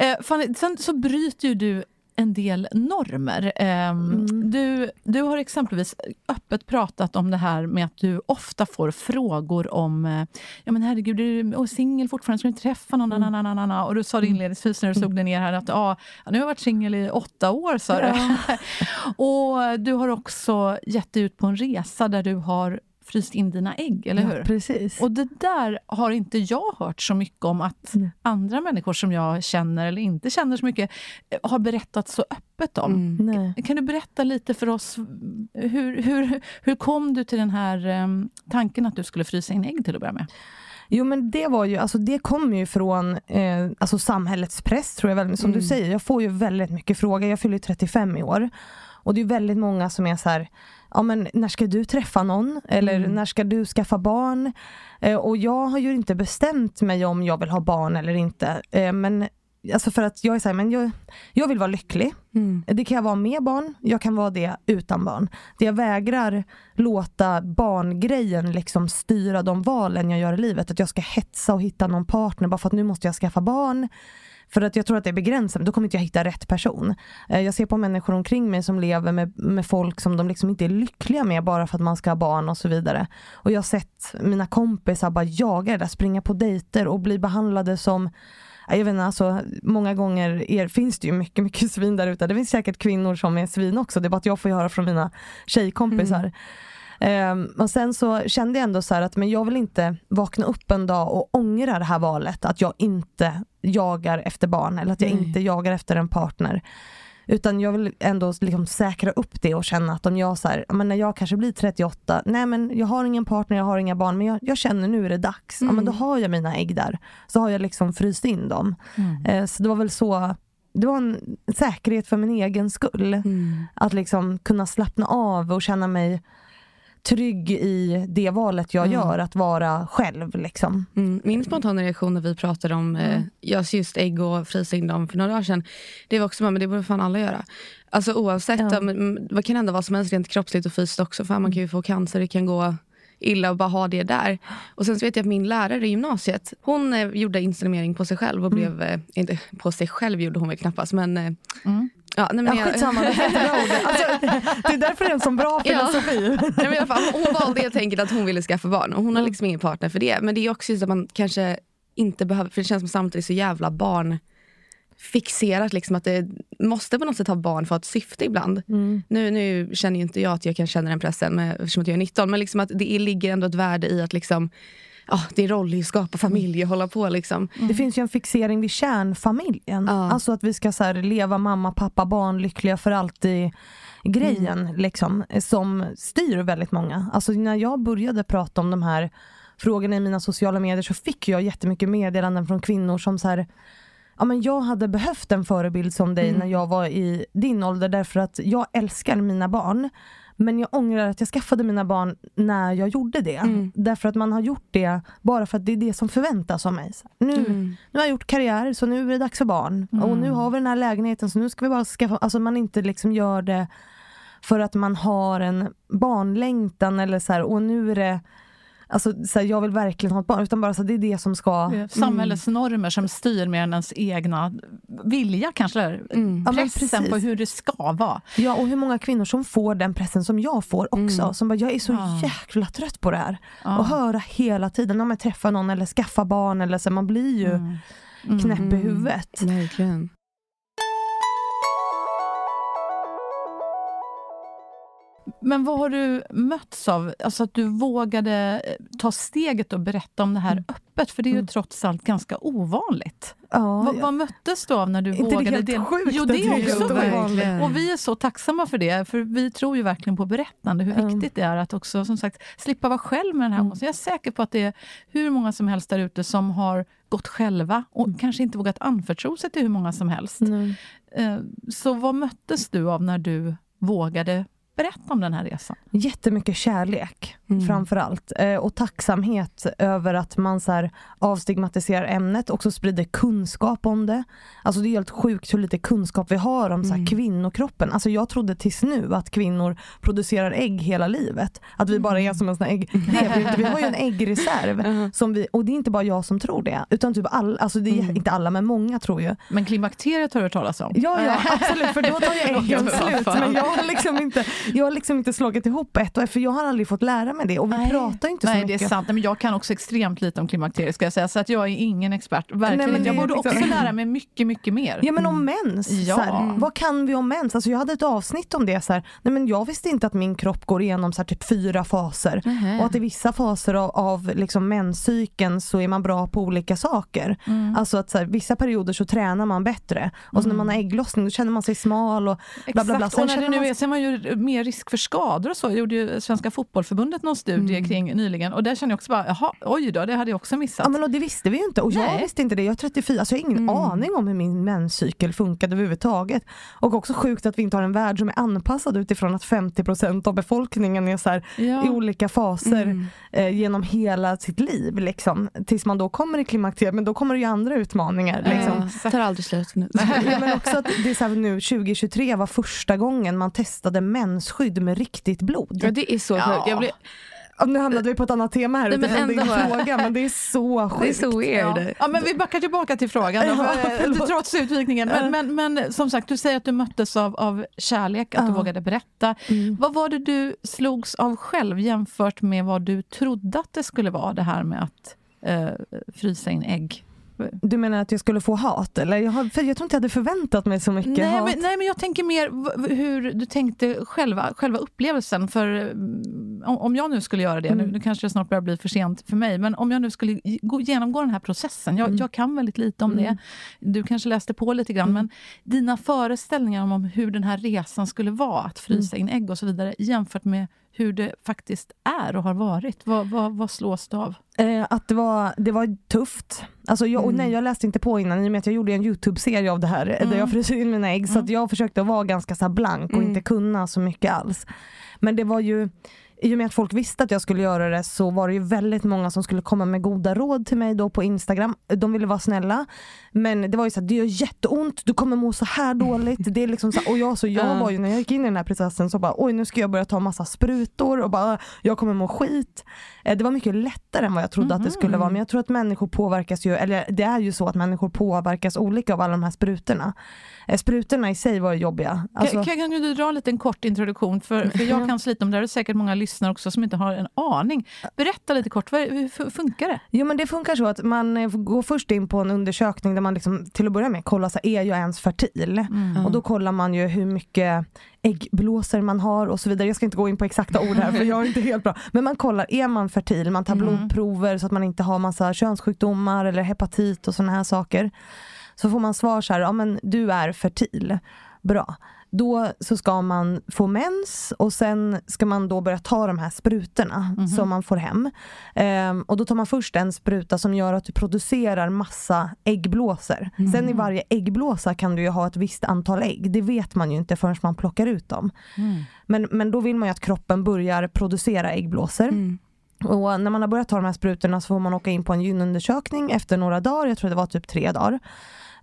Eh, Fanny, sen så bryter ju du en del normer. Ehm, Mm. du, du har exempelvis öppet pratat om det här med att du ofta får frågor om eh, ja men herregud, du är singel fortfarande, ska du inte träffa någon? Mm. Na, na, na. Och du sa det inledningsvis när du slog dig ner här att ah, nu har jag varit singel i åtta år. Sa du. och du har också gett dig ut på en resa där du har fryst in dina ägg, eller hur? Ja, precis. Och det där har inte jag hört så mycket om att Nej. andra människor som jag känner eller inte känner så mycket eh, har berättat så öppet om. Mm. Kan du berätta lite för oss, hur, hur, hur kom du till den här em, tanken att du skulle frysa in ägg till att börja med? Jo men det var ju, alltså det kommer ju från eh, alltså samhällets press tror jag väl. Som Mm. du säger, jag får ju väldigt mycket frågor. Jag fyller ju 35 i år. Och det är väldigt många som är så här, ja men när ska du träffa någon? Eller Mm. när ska du skaffa barn? Eh, och jag har ju inte bestämt mig om jag vill ha barn eller inte. Eh, men alltså för att jag är så här, men jag, jag vill vara lycklig. Mm. Det kan jag vara med barn, jag kan vara det utan barn. Det jag vägrar låta barngrejen liksom styra de valen jag gör i livet. Att jag ska hetsa och hitta någon partner bara för att nu måste jag skaffa barn. För att jag tror att det är begränsat, då kommer inte jag hitta rätt person. Eh, jag ser på människor omkring mig som lever med, med folk som de liksom inte är lyckliga med bara för att man ska ha barn och så vidare. Och jag har sett mina kompisar bara jaga det där, springa på dejter och bli behandlade som jag vet inte, alltså, många gånger er, finns det ju mycket, mycket svin där ute. Det finns säkert kvinnor som är svin också. Det är bara att jag får höra från mina tjejkompisar. Mm. Ehm, och sen så kände jag ändå så att men jag vill inte vakna upp en dag och ångra det här valet. Att jag inte jagar efter barn eller att jag Nej. inte jagar efter en partner. Utan jag vill ändå liksom säkra upp det och känna att om jag så här, men när jag kanske blir 38, nej men jag har ingen partner, jag har inga barn, men jag, jag känner nu är det dags. Ja, men då har jag mina ägg där. Så har jag liksom fryst in dem. Eh, så det var väl så, det var en säkerhet för min egen skull. Mm. Att liksom kunna slappna av och känna mig trygg i det valet jag gör, att vara själv. Liksom. Mm. Min spontana reaktion när vi pratade om eh, just, ägg och dem för några dagar sedan, det var också men det borde fan alla göra. Alltså oavsett, Ja. om, mm, vad kan hända vad som helst rent kroppsligt och fysiskt också. För man kan ju få cancer, det kan gå illa och bara ha det där. Och sen så vet jag att min lärare i gymnasiet, hon eh, gjorde inseminering på sig själv och blev, eh, inte på sig själv gjorde hon väl knappast men eh, Ja, nej, men Ja, jag- skitsamma, det är ord. Alltså, det är därför det är en sån bra Ja. filosofi. Nej, men fall, hon valde helt enkelt att hon ville skaffa barn och hon har liksom ingen partner för det. Men det är också just att man kanske inte behöver, för det känns som samtidigt så jävla barnfixerat liksom att det måste på något sätt ha barn för att ha ett syfte ibland. Nu, nu känner ju inte jag att jag kan känna den pressen med, eftersom att jag är 19 men liksom att det ligger ändå ett värde i att liksom Ja, det är roligt, skapa familj och hålla på. Liksom. Det finns ju en fixering vid kärnfamiljen. Ja. Alltså att vi ska så här, leva mamma, pappa, barn lyckliga för alltid grejen liksom, som styr väldigt många. Alltså när jag började prata om de här frågorna i mina sociala medier så fick jag jättemycket meddelanden från kvinnor som så här, ja men jag hade behövt en förebild som dig när jag var i din ålder därför att jag älskar mina barn. Men jag ångrar att jag skaffade mina barn när jag gjorde det. Därför att man har gjort det bara för att det är det som förväntas av mig. Nu, nu har jag gjort karriär så nu är det dags för barn. Och nu har vi den här lägenheten så nu ska vi bara skaffa, alltså man inte liksom gör det för att man har en barnlängtan eller så här, och nu är det Alltså så här, jag vill verkligen ha ett barn, utan bara så här, det är det som ska... Är Samhällets normer som styr mer än ens egna vilja kanske. Ja, men Pressen precis. på hur det ska vara. Ja, och hur många kvinnor som får den pressen som jag får också. Som bara, jag är så Ja. jäkla trött på det här. Ja. Och höra hela tiden, om jag träffar någon eller skaffar barn eller så, man blir ju Mm. knäpp i huvudet. Verkligen. Men vad har du mötts av? Alltså att du vågade eh, ta steget och berätta om det här mm. öppet, för det är ju mm. trots allt ganska ovanligt. Ja, vad, vad möttes du av när du inte vågade? det helt sjukt jo, det är också verkligen. Och vi är så tacksamma för det, för vi tror ju verkligen på berättande, hur mm. viktigt det är att också som sagt slippa vara själv med den här mm. Jag är säker på att det är hur många som helst där ute som har gått själva och mm. kanske inte vågat anförtro sig till hur många som helst. Mm. Så vad möttes du av när du vågade Berätta om den här resan. Jättemycket kärlek mm. framför allt. Eh, och tacksamhet över att man så här, avstigmatiserar ämnet, också sprider kunskap om det. Alltså det är helt sjukt hur lite kunskap vi har om så här, mm. kvinnokroppen. Alltså jag trodde tills nu att kvinnor producerar ägg hela livet. Att vi bara är som en sån ägg. Nej, vi har ju en äggreserv. Uh-huh. Som vi, och det är inte bara jag som tror det. Utan typ all, alltså det är mm. inte alla men många tror ju. Men klimakteriet har du hört talas om? Ja, ja absolut för då tar ju äggen slut. Men jag har liksom inte jag har liksom inte slagit ihop ett och ett, för jag har aldrig fått lära mig det och vi Nej. pratar inte så Nej, mycket. det är sant. men jag kan också extremt lite om klimakteriet ska jag säga, så att jag är ingen expert. Verkligen Nej, Jag borde liksom... också lära mig mycket, mycket mer. Ja men om mm. mens, ja. så här, vad kan vi om mens? Alltså jag hade ett avsnitt om det, så här, Nej, men jag visste inte att min kropp går igenom så här, typ fyra faser mm. och att i vissa faser av, av liksom menscykeln så är man bra på olika saker. Mm. Alltså att så här, vissa perioder så tränar man bättre och så när man har ägglossning då känner man sig smal och bla bla bla. Sen och när det nu man... är är man ju mer risk för skador och så. gjorde ju Svenska fotbollförbundet någon studie mm. kring nyligen och där kände jag också bara, jaha, oj då, det hade jag också missat. Ja men och det visste vi ju inte och Nej. jag visste inte det. Jag är 34, alltså jag har ingen mm. aning om hur min menscykel funkade överhuvudtaget. Och också sjukt att vi inte har en värld som är anpassad utifrån att 50% av befolkningen är så här, ja. i olika faser mm. eh, genom hela sitt liv. Liksom. Tills man då kommer i klimakteriet, men då kommer det ju andra utmaningar. Liksom. Det tar aldrig slut nu. ja, men också att det är så här, nu 2023 var första gången man testade mensskydd med riktigt blod. Ja, det är så ja. Jag blir... Nu hamnade vi på ett annat tema här utifrån din fråga men det är så sjukt. Det är så weird. Ja. ja men vi backar tillbaka till frågan då, ja, trots utvikningen. Men, men, men, som sagt, du säger att du möttes av, av kärlek, att ja. du vågade berätta. Mm. Vad var det du slogs av själv jämfört med vad du trodde att det skulle vara det här med att eh, frysa in ägg? Du menar att jag skulle få hat? Eller jag, har, jag tror inte jag hade förväntat mig så mycket nej, hat. Men, nej, men jag tänker mer hur du tänkte själva, själva upplevelsen. För mm, om jag nu skulle göra det, mm. nu, nu kanske det snart börjar bli för sent för mig, men om jag nu skulle gå, genomgå den här processen. Jag, mm. jag kan väldigt lite om mm. det. Du kanske läste på lite grann, mm. men dina föreställningar om hur den här resan skulle vara, att frysa mm. in ägg och så vidare, jämfört med hur det faktiskt är och har varit. Vad, vad, vad slås du av? Eh, att det var, det var tufft. Alltså jag, mm. nej, jag läste inte på innan i och med att jag gjorde en Youtube-serie av det här mm. där jag fryser in mina ägg. Mm. Så att jag försökte vara ganska så blank och mm. inte kunna så mycket alls. Men det var ju i och med att folk visste att jag skulle göra det så var det ju väldigt många som skulle komma med goda råd till mig då på Instagram. De ville vara snälla. Men det var ju så att det gör jätteont, du kommer må så här dåligt. Det är liksom så, och jag, så jag var ju, när jag gick in i den här processen så bara oj nu ska jag börja ta massa sprutor och bara jag kommer må skit. Eh, det var mycket lättare än vad jag trodde mm -hmm. att det skulle vara. Men jag tror att människor påverkas ju, eller det är ju så att människor påverkas olika av alla de här sprutorna. Eh, sprutorna i sig var jobbiga. Alltså... Kan, kan, du dra en liten kort introduktion? För, för jag kan slita om det här, är säkert många lyssnare också som inte har en aning. Berätta lite kort, hur funkar det? Jo men det funkar så att man eh, går först in på en undersökning där man liksom, till att börja med kollar, så är jag ens fertil? Mm. Och då kollar man ju hur mycket äggblåsor man har och så vidare. Jag ska inte gå in på exakta ord här för jag är inte helt bra. Men man kollar, är man fertil? Man tar mm. blodprover så att man inte har massa könssjukdomar eller hepatit och sådana här saker. Så får man svar så här, ja men du är fertil. Bra. Då så ska man få mens och sen ska man då börja ta de här sprutorna mm som man får hem. Ehm, och då tar man först en spruta som gör att du producerar massa äggblåsor. Mm. Sen i varje äggblåsa kan du ju ha ett visst antal ägg. Det vet man ju inte förrän man plockar ut dem. Mm. Men, men då vill man ju att kroppen börjar producera äggblåsor. Mm. Och när man har börjat ta de här sprutorna så får man åka in på en gynundersökning efter några dagar, jag tror det var typ tre dagar.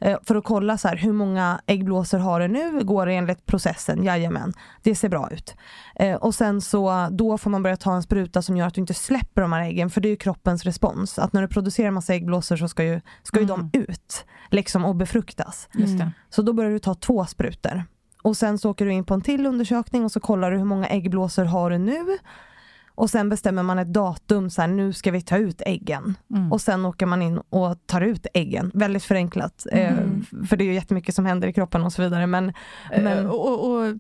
Eh, för att kolla så här, hur många äggblåsor har du nu? Går det enligt processen? Jajamän, det ser bra ut. Eh, och sen så då får man börja ta en spruta som gör att du inte släpper de här äggen för det är kroppens respons. Att när du producerar massa äggblåsor så ska ju, ska ju mm. de ut liksom, och befruktas. Mm. Så då börjar du ta två sprutor. Och sen så åker du in på en till undersökning och så kollar du hur många äggblåsor har du nu Och sen bestämmer man ett datum, så här, nu ska vi ta ut äggen. Mm. Och sen åker man in och tar ut äggen. Väldigt förenklat. Eh, mm. Eh, för det är ju jättemycket som händer i kroppen och så vidare. Men, eh, men... Och, och,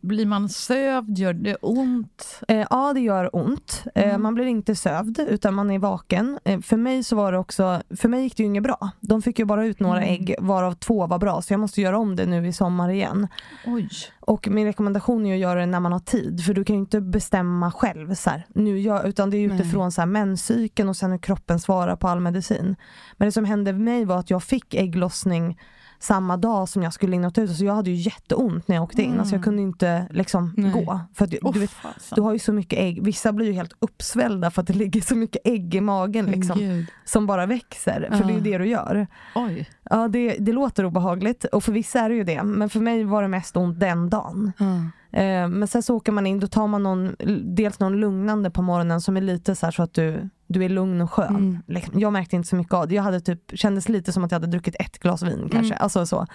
blir man sövd? Gör det ont? Eh, ja, det gör ont. Eh, mm. man blir inte sövd, utan man är vaken. Eh, för mig så var det också, för mig gick det ju inget bra. De fick ju bara ut några mm. ägg, varav två var bra. Så jag måste göra om det nu i sommar igen. Oj. Och min rekommendation är att göra det när man har tid. För du kan ju inte bestämma själv. Så här, nu gör, utan det är utifrån så här, menscykeln och sen hur kroppen svarar på all medicin. Men det som hände med mig var att jag fick ägglossning samma dag som jag skulle in och ut. Så jag hade ju jätteont när jag åkte in. Mm. Alltså jag kunde inte liksom gå. För att, du, vet, du har ju så mycket ägg. Vissa blir ju helt uppsvällda för att det ligger så mycket ägg i magen. Liksom, som bara växer. För uh. det är ju det du gör. Oj. Ja, det, det låter obehagligt. Och för vissa är det ju det. Men för mig var det mest ont den dagen. Uh. Eh, men sen så åker man in, då tar man någon, dels någon lugnande på morgonen som är lite så, så att du, du är lugn och skön. Mm. Liksom, jag märkte inte så mycket av det. Jag hade typ, kändes lite som att jag hade druckit ett glas vin kanske. Mm. Alltså så.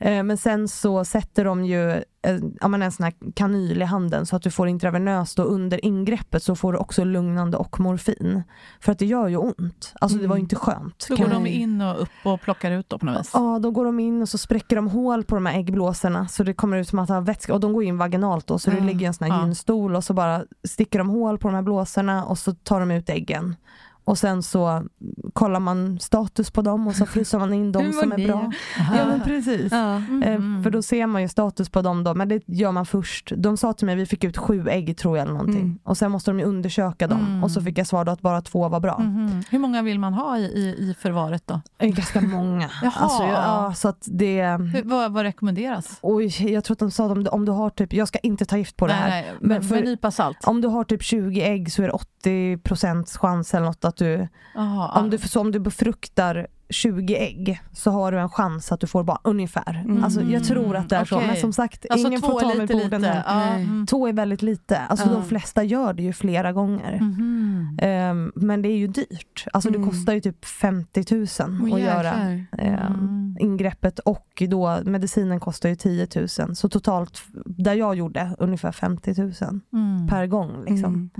Eh, men sen så sätter de ju eh, en sån här kanyl i handen så att du får intravenöst och under ingreppet så får du också lugnande och morfin. För att det gör ju ont. Alltså det var ju mm. inte skönt. Då går de in och upp och plockar ut då på något vis? Ja, då går de in och så spräcker de hål på de här äggblåsorna så det kommer ut som att ha vätska. Och de går in vaginalt då så mm. det ligger en sån här ja. gynstol och så bara sticker de hål på de här blåsorna och så tar de ut äggen. Och sen så kollar man status på dem och så fryser man in de som är bra. Ja men precis. Ja. Mm. För då ser man ju status på dem då, men det gör man först. De sa till mig, vi fick ut sju ägg tror jag eller någonting. Mm. Och sen måste de ju undersöka dem mm. och så fick jag svar då att bara två var bra. Mm. Hur många vill man ha i, i, i förvaret då? Ganska många. Jaha. Alltså, ja, så att det... Hur, vad, vad rekommenderas? Oj, jag tror att de sa om, om du har typ, jag ska inte ta gift på det här. Nej, men, för, nypa salt. Om du har typ 20 ägg så är det 80 chans eller något att du Aha, om, du, så om du befruktar 20 ägg så har du en chans att du får bara ungefär. Mm. Alltså, jag tror att det är okay. så. Men som sagt, alltså, ingen får ta mig på orden. Mm. Två är väldigt lite. Alltså, mm. De flesta gör det ju flera gånger. Um, men det är ju dyrt. Alltså, Det mm. kostar ju typ 50 000 oh, att göra um, ingreppet och då medicinen kostar ju 10 000. Så totalt, där jag gjorde, ungefär 50 000 mm. per gång. Liksom.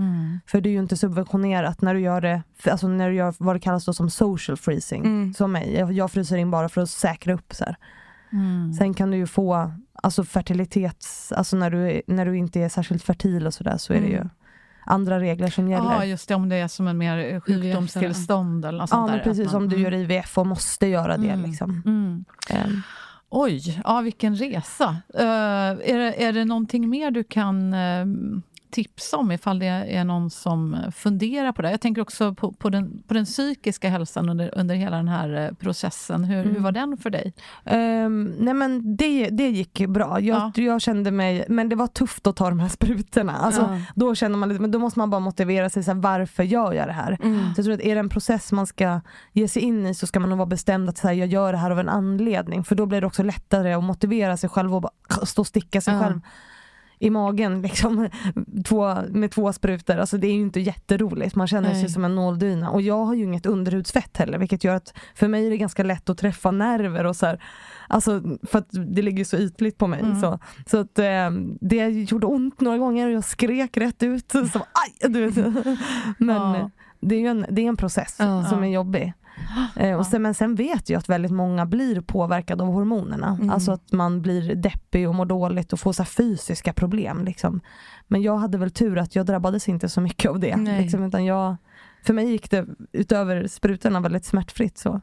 För det är ju inte subventionerat när du gör det, alltså när du gör vad det kallas då som social freezing som mig. Jag, jag fryser in bara för att säkra upp. Så mm. Sen kan du ju få alltså fertilitets, alltså när du, när du inte är särskilt fertil och sådär så är det ju mm. Andra regler som gäller. Ja, just det, om det är som en mer sjukdomstillstånd eller något sånt Ja, men precis. Man, om du mm. gör IVF och måste göra det. Mm. Liksom. Mm. Um. Oj, ja, vilken resa. Uh, är, det, är det någonting mer du kan uh, tipsa om ifall det är någon som funderar på det. Jag tänker också på, på, den, på den psykiska hälsan under, under hela den här eh, processen. Hur, mm. hur var den för dig? Um, nej men det, det gick bra. Jag, ja. jag kände mig, men det var tufft att ta de här sprutorna. Alltså, ja. Då känner man lite, men då måste man bara motivera sig, så här, varför gör jag det här? Mm. Så jag tror att är det en process man ska ge sig in i så ska man nog vara bestämd att så här, jag gör det här av en anledning. För då blir det också lättare att motivera sig själv och bara stå och sticka sig ja. själv i magen liksom, två, med två sprutor. Alltså det är ju inte jätteroligt. Man känner Nej. sig som en nåldyna. Och jag har ju inget underhudsfett heller vilket gör att för mig är det ganska lätt att träffa nerver och så här. Alltså för att det ligger så ytligt på mig. Mm. Så, så att eh, det gjorde ont några gånger och jag skrek rätt ut. Så, aj, du vet. Men ja. det är ju en, det är en process ja. som är jobbig. Eh, och sen, men sen vet jag att väldigt många blir påverkade av hormonerna. Mm. Alltså att man blir deppig och mår dåligt och får så fysiska problem. Liksom. Men jag hade väl tur att jag drabbades inte så mycket av det. Liksom, utan jag, för mig gick det utöver sprutorna väldigt smärtfritt. Så.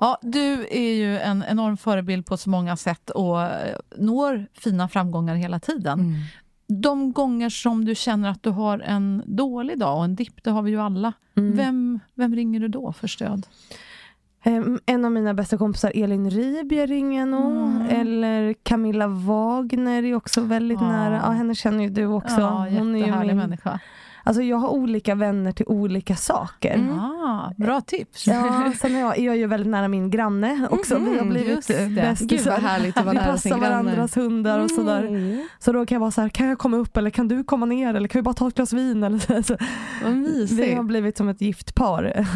Ja, du är ju en enorm förebild på så många sätt och når fina framgångar hela tiden. Mm de gånger som du känner att du har en dålig dag och en dipp, det har vi ju alla. Mm. Vem, vem ringer du då för stöd? Um, en av mina bästa kompisar, Elin Ribier, ringer nog. Mm. Eller Camilla Wagner är också väldigt ja. nära. Ja, henne känner ju du också. Ja, Hon är ju min, människa. Alltså jag har olika vänner till olika saker. Mm. Ah, bra tips. Ja, sen är jag, jag är ju väldigt nära min granne också. Mm, vi har blivit bästisar. Gud vad härligt att vara Vi nära passar varandras hundar och sådär. Mm. Så då kan jag vara så här, kan jag komma upp eller kan du komma ner eller kan vi bara ta ett glas vin? Eller så. Vad mysigt. Vi har blivit som ett gift par.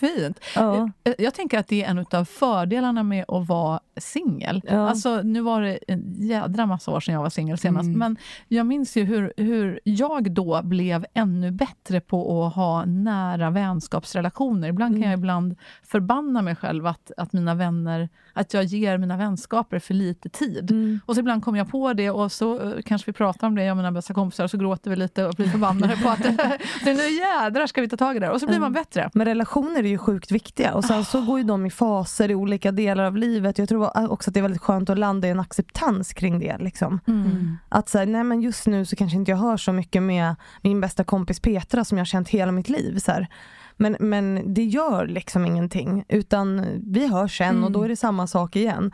Fint. Ja. Jag, jag tänker att det är en av fördelarna med att vara singel. Ja. Alltså, nu var det en jädra massa år sedan jag var singel senast, mm. men jag minns ju hur, hur jag då blev ännu bättre på att ha nära vänskapsrelationer. Ibland kan jag mm. ibland förbanna mig själv att, att mina vänner, att jag ger mina vänskaper för lite tid. Mm. Och så ibland kommer jag på det och så uh, kanske vi pratar om det, jag och mina bästa kompisar, och så gråter vi lite och blir förbannade på att nu jädrar ska vi ta tag i det Och så blir man bättre. Men relationer är ju sjukt viktiga och sen så går ju de i faser i olika delar av livet. Jag tror också att det är väldigt skönt att landa i en acceptans kring det. Liksom. Mm. Att säga, nej men just nu så kanske inte jag hör så mycket med min bästa kompis Petra som jag har känt hela mitt liv. Så här. Men, men det gör liksom ingenting utan vi hörs sen mm. och då är det samma sak igen.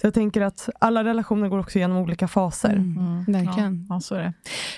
Så jag tänker att alla relationer går också igenom olika faser. Mm. Mm. Verkligen. Ja, så är det.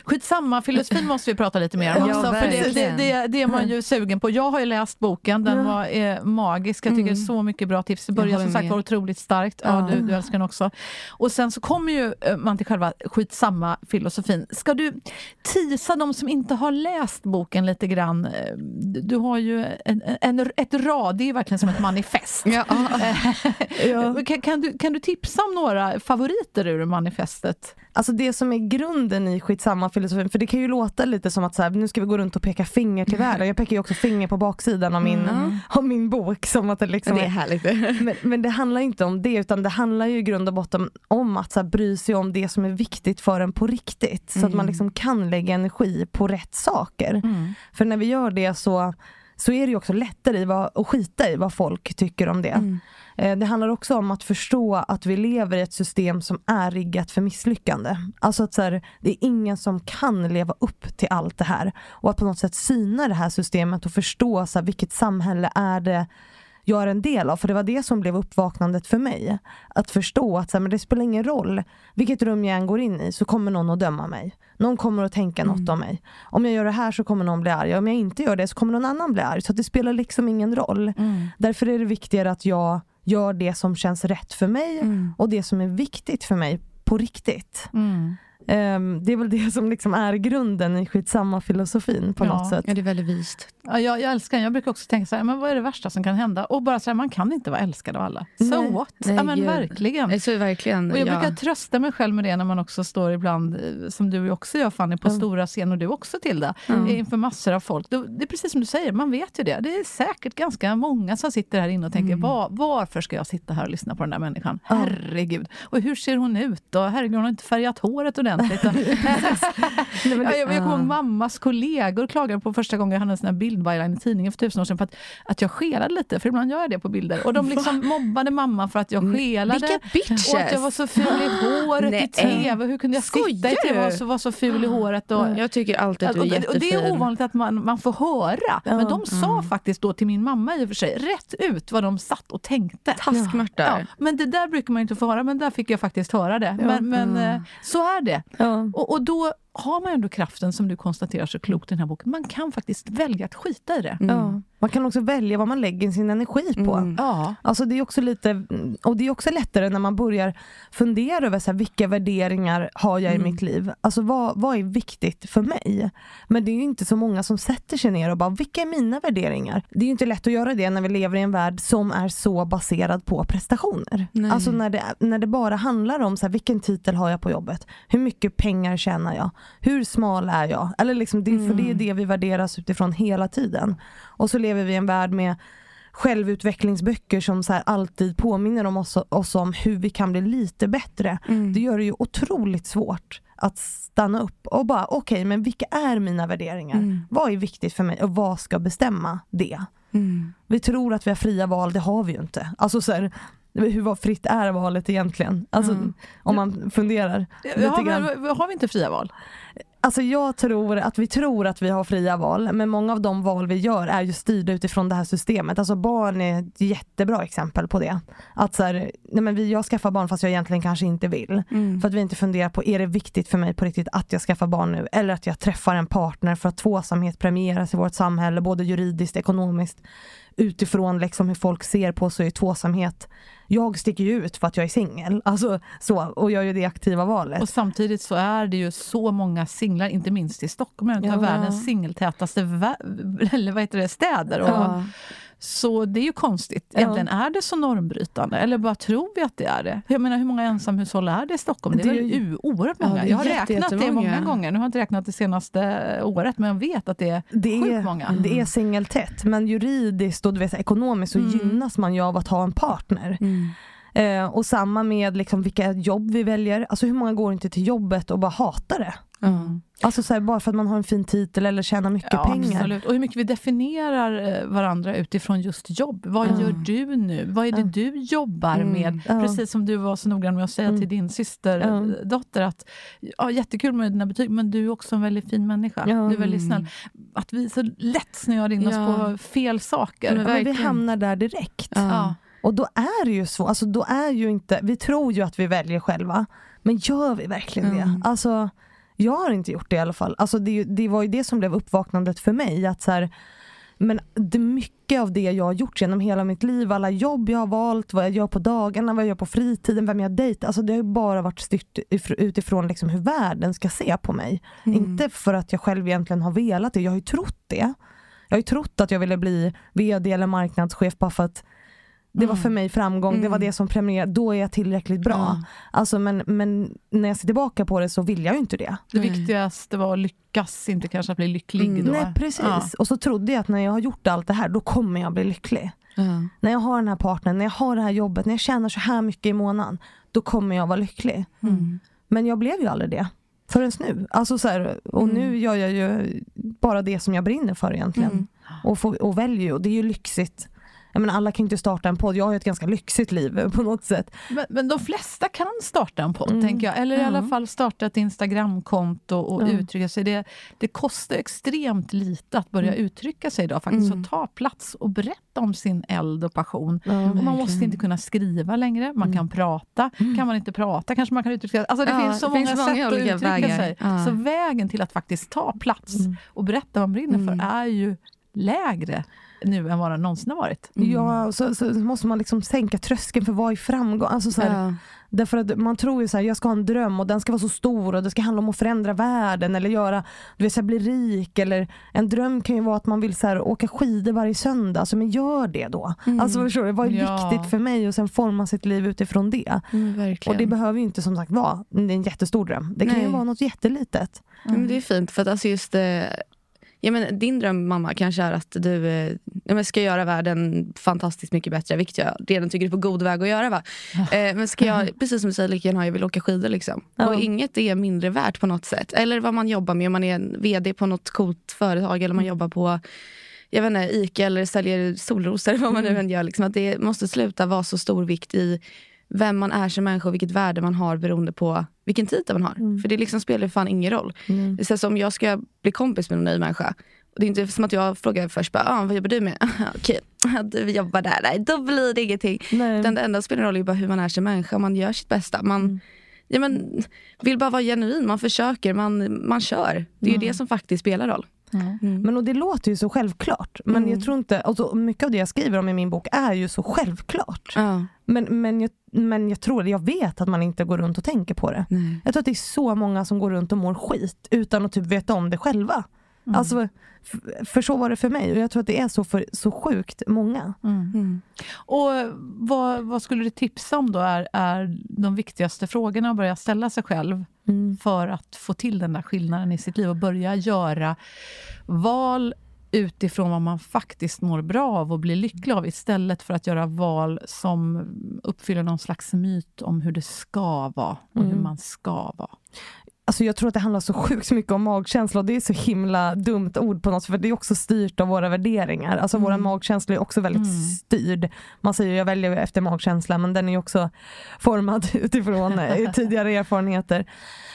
Skitsamma, filosofin måste vi prata lite mer om också. Ja, för det, det, det, det, är man ju sugen på. Jag har ju läst boken, den var eh, magisk. Jag tycker mm. så mycket bra tips. Det börjar som sagt var otroligt starkt. Ja, du, du älskar den också. Och sen så kommer ju eh, man till själva skitsamma filosofin. Ska du tisa de som inte har läst boken lite grann? Eh, du har ju en, en, ett rad, det är verkligen som ett manifest. Ja. ja. kan, kan, du, kan du tipsa om några favoriter ur manifestet? Alltså det som är grunden i skitsamma filosofin, för det kan ju låta lite som att så här, nu ska vi gå runt och peka finger till världen. Jag pekar ju också finger på baksidan av min, mm. av min bok. Som att det, liksom det är härligt. men, men, det handlar inte om det utan det handlar ju i grund och botten om att så här, bry sig om det som är viktigt för en på riktigt. Så mm. att man mm. liksom kan lägga energi på rätt saker. Mm. För när vi gör det så så är det också lättare vad, att skita i vad folk tycker om det. Mm. Eh, det handlar också om att förstå att vi lever i ett system som är riggat för misslyckande. Alltså att så här, det är ingen som kan leva upp till allt det här. Och att på något sätt syna det här systemet och förstå så här, vilket samhälle är det jag är en del av. För det var det som blev uppvaknandet för mig. Att förstå att så här, men det spelar ingen roll vilket rum jag än går in i så kommer någon att döma mig. Någon kommer att tänka mm. något om mig. Om jag gör det här så kommer någon bli arg. Om jag inte gör det så kommer någon annan bli arg. Så det spelar liksom ingen roll. Mm. Därför är det viktigare att jag gör det som känns rätt för mig mm. och det som är viktigt för mig på riktigt. Mm. Um, det är väl det som liksom är grunden i skitsamma filosofin på ja, något sätt. Ja, det är väldigt vist. Ja, jag, jag älskar Jag brukar också tänka så här, men vad är det värsta som kan hända? Och bara så här, man kan inte vara älskad av alla. So nej, what? Nej, ja, men verkligen. Så verkligen. Och jag ja. brukar trösta mig själv med det när man också står ibland, eh, som du också gör Fanny, på mm. stora scener, och du också Tilda, mm. inför massor av folk. Det är precis som du säger, man vet ju det. Det är säkert ganska många som sitter här inne och tänker, mm. var, varför ska jag sitta här och lyssna på den där människan? Herregud. Och hur ser hon ut? Och herregud, hon har inte färgat håret ordentligt. Nej, jag, jag kommer ihåg mammas kollegor klagade på första gången jag hade en sån här bildbyline i tidningen för tusen år sedan för att, att jag skelade lite, för ibland gör jag det på bilder. Och de liksom mobbade mamma för att jag skelade. Vilka bitches! Och att jag var så ful i håret Nej. i TV. Hur kunde jag sitta i TV och så var så ful i håret? Och, jag tycker alltid att du är jättefin. Och det är ovanligt att man, man får höra. Men de sa mm. faktiskt då till min mamma i och för sig, rätt ut vad de satt och tänkte. Taskmörtar. Ja. Men det där brukar man inte få höra, men där fick jag faktiskt höra det. Men, men mm. så är det. Och, och då har man ändå kraften, som du konstaterar så klokt i den här boken, man kan faktiskt välja att skita i det. Mm. Man kan också välja vad man lägger sin energi på. Mm. Ja. Alltså det är också lite, och det är också lättare när man börjar fundera över så här, vilka värderingar har jag i mm. mitt liv? Alltså vad, vad är viktigt för mig? Men det är inte så många som sätter sig ner och bara, vilka är mina värderingar? Det är inte lätt att göra det när vi lever i en värld som är så baserad på prestationer. Nej. Alltså när det, när det bara handlar om så här, vilken titel har jag på jobbet? Hur mycket pengar tjänar jag? Hur smal är jag? Eller liksom det, För det är mm. det vi värderas utifrån hela tiden. Och så lever vi i en värld med självutvecklingsböcker som så alltid påminner om oss, oss, om hur vi kan bli lite bättre. Mm. Det gör det ju otroligt svårt att stanna upp och bara okej okay, men vilka är mina värderingar? Mm. Vad är viktigt för mig och vad ska bestämma det? Mm. Vi tror att vi har fria val, det har vi ju inte. Alltså så här, hur fritt är valet egentligen? Alltså, mm. Om man funderar ja. Men, har vi inte fria val? Alltså jag tror att vi tror att vi har fria val, men många av de val vi gör är ju styrda utifrån det här systemet. Alltså barn är ett jättebra exempel på det. Att så här, nej men vi, jag skaffar barn fast jag egentligen kanske inte vill. Mm. För att vi inte funderar på, är det viktigt för mig på riktigt att jag skaffar barn nu? Eller att jag träffar en partner för att tvåsamhet premieras i vårt samhälle, både juridiskt, ekonomiskt utifrån liksom hur folk ser på så är tvåsamhet jag sticker ju ut för att jag är singel. Alltså, och gör ju det aktiva valet. Och samtidigt så är det ju så många singlar, inte minst i Stockholm, en av ja. världens singeltätaste eller vad heter det, städer. Och, ja. Så det är ju konstigt. Egentligen ja. är det så normbrytande, eller bara tror vi att det är det? Jag menar, hur många ensamhushåll är det i Stockholm? Det är, det är väl oerhört många. Ja, jag har räknat det många gånger. Nu har jag inte räknat det senaste året, men jag vet att det är det sjukt många. Mm. Det är singeltätt, men juridiskt och du vet, ekonomiskt så mm. gynnas man ju av att ha en partner. Mm. Eh, och samma med liksom vilka jobb vi väljer. Alltså hur många går inte till jobbet och bara hatar det? Mm. Alltså så här, bara för att man har en fin titel eller tjänar mycket ja, pengar. Absolut. Och hur mycket vi definierar eh, varandra utifrån just jobb. Vad mm. gör du nu? Vad är det mm. du jobbar med? Precis som du var så noggrann med att säga till mm. din systerdotter att ja, jättekul med dina betyg, men du är också en väldigt fin människa. Du är väldigt snäll. Att vi så lätt snöar in oss på fel saker. Men, men vi hamnar där direkt. Och då är det ju så, alltså då är ju inte, vi tror ju att vi väljer själva, men gör vi verkligen det? Alltså jag har inte gjort det i alla fall. Alltså det, det var ju det som blev uppvaknandet för mig. Att så här, men det, mycket av det jag har gjort genom hela mitt liv, alla jobb jag har valt, vad jag gör på dagarna, vad jag gör på fritiden, vem jag dejtar. Alltså det har bara varit styrt utifrån liksom hur världen ska se på mig. Mm. Inte för att jag själv egentligen har velat det, jag har ju trott det. Jag har ju trott att jag ville bli VD eller marknadschef bara för att det var för mm. mig framgång, mm. det var mm. det som premierade, då är jag tillräckligt bra. Ja. Alltså, men, men när jag ser tillbaka på det så vill jag ju inte det. Det viktigaste var att lyckas, inte kanske att bli lycklig mm. då. Nej precis, ja. och så trodde jag att när jag har gjort allt det här, då kommer jag bli lycklig. Mm. När jag har den här partnern, när jag har det här jobbet, när jag tjänar så här mycket i månaden, då kommer jag vara lycklig. Mm. Men jag blev ju aldrig det. Förrän nu. Alltså så här, och nu gör jag ju bara det som jag brinner för egentligen. Och, får, och väljer och det är ju lyxigt jag menar, alla kan inte starta en podd, jag har ju ett ganska lyxigt liv på något sätt. Men, men de flesta kan starta en podd, mm. tänker jag. Eller i alla fall starta ett Instagramkonto och mm. uttrycka sig. Det, det kostar extremt lite att börja mm. uttrycka sig idag. faktiskt. Mm. Så ta plats och berätta om sin eld och passion. och man måste inte kunna skriva längre, man kan mm. prata. Mm. Kan man inte prata kanske man kan uttrycka sig. Alltså det ja, finns så det många finns sätt att uttrycka vägar. sig. Ja. Så vägen till att faktiskt ta plats och berätta vad man brinner för är ju lägre nu än vad den någonsin har varit. Mm. Ja, så, så, måste man liksom sänka tröskeln för vad är framgång? Alltså så här, ja. Därför att man tror ju så här, jag ska ha en dröm och den ska vara så stor och det ska handla om att förändra världen eller göra, du vet, så här, bli rik eller en dröm kan ju vara att man vill så här, åka skidor varje söndag, alltså, men gör det då. Mm. Alltså förstår du, vad är ja. viktigt för mig och sen forma sitt liv utifrån det. Mm, och det behöver ju inte som sagt vara en jättestor dröm, det kan Nej. ju vara något jättelitet. Mm. det är fint för att alltså just det eh, Ja, men din dröm mamma kanske är att du eh, ska göra världen fantastiskt mycket bättre, vilket jag redan tycker är på god väg att göra. Va? Eh, men ska jag, precis som du säger, lika gärna jag vill åka skidor. Liksom. Ja. Och inget är mindre värt på något sätt. Eller vad man jobbar med, om man är VD på något coolt företag eller man mm. jobbar på jag vet inte, Ica eller säljer solrosor, vad man nu mm. än gör. Liksom, att det måste sluta vara så stor vikt i vem man är som människa och vilket värde man har beroende på vilken titel man har. Mm. För det liksom spelar fan ingen roll. Mm. Det är som om jag ska bli kompis med någon ny människa. Det är inte som att jag frågar först, bara, ah, vad jobbar du med? Okej, du jobbar där, nej då blir det ingenting. Nej. Den, det enda som spelar roll är bara hur man är som människa, man gör sitt bästa. Man mm. ja, men, vill bara vara genuin, man försöker, man, man kör. Det är ju mm. det som faktiskt spelar roll. Mm. Men och det låter ju så självklart. Men mm. jag tror inte, alltså, mycket av det jag skriver om i min bok är ju så självklart. Mm. Men, men, jag, men jag tror, jag vet att man inte går runt och tänker på det. Jag tror att det är så många som går runt och mår skit utan att typ veta om det själva. Mm. Alltså, för så var det för mig och jag tror att det är så för så sjukt många. Mm. Mm. Och vad, vad, skulle du tipsa om då är, är de viktigaste frågorna att börja ställa sig själv mm. för att få till den där skillnaden i sitt liv och börja göra val utifrån vad man faktiskt mår bra av och blir lycklig av istället för att göra val som uppfyller någon slags myt om hur det ska vara och hur mm. man ska vara. Alltså jag tror att det handlar så sjukt mycket om magkänsla och det är så himla dumt ord på något för det är också styrt av våra värderingar. Alltså mm. våra magkänsla är också väldigt mm. styrd. Man säger jag väljer efter magkänsla men den är också formad utifrån eh, tidigare erfarenheter.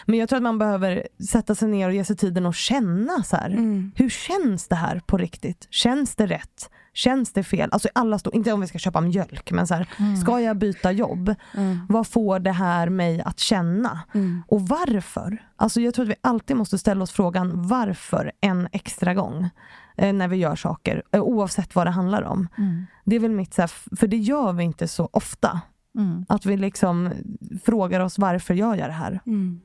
Men jag tror att man behöver sätta sig ner och ge sig tiden att känna så här. Mm. Hur känns det här på riktigt? Känns det rätt? Känns det fel? Alltså alla stå, inte om vi ska köpa mjölk, men så här, mm. ska jag byta jobb? Mm. Vad får det här mig att känna? Mm. Och varför? Alltså jag tror att vi alltid måste ställa oss frågan varför en extra gång eh, när vi gör saker, eh, oavsett vad det handlar om. Mm. Det är väl mitt, så här, för det gör vi inte så ofta. Mm. Att vi liksom frågar oss varför gör jag det här? Mm.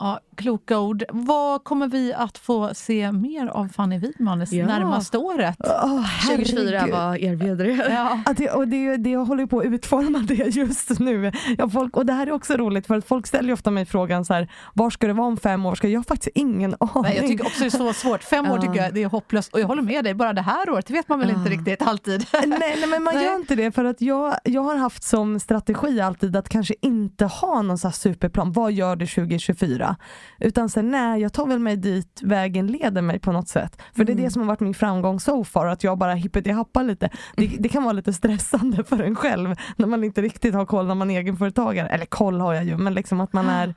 Ja, kloka ord. Vad kommer vi att få se mer av Fanny Widman ja. närmaste året? Oh, 2024, vad erbjuder du? Ja. Att det, och det, det jag håller på att utforma det just nu. Ja, folk, och det här är också roligt för att folk ställer ofta mig frågan så här, var ska det vara om fem år? Ska jag har faktiskt ingen aning. Nej, jag tycker också det är så svårt. Fem år tycker jag det är hopplöst och jag håller med dig, bara det här året vet man väl inte riktigt alltid. nej, nej, men man nej. gör inte det för att jag, jag har haft som strategi alltid att kanske inte ha någon så superplan. Vad gör du 2024? Utan sen nej, jag tar väl mig dit vägen leder mig på något sätt. För mm. det är det mm. som har varit min framgång so far, att jag bara hippet happar lite. Det, det, kan vara lite stressande för en själv när man inte riktigt har koll när man är egenföretagare. Eller koll har jag ju, men liksom att man är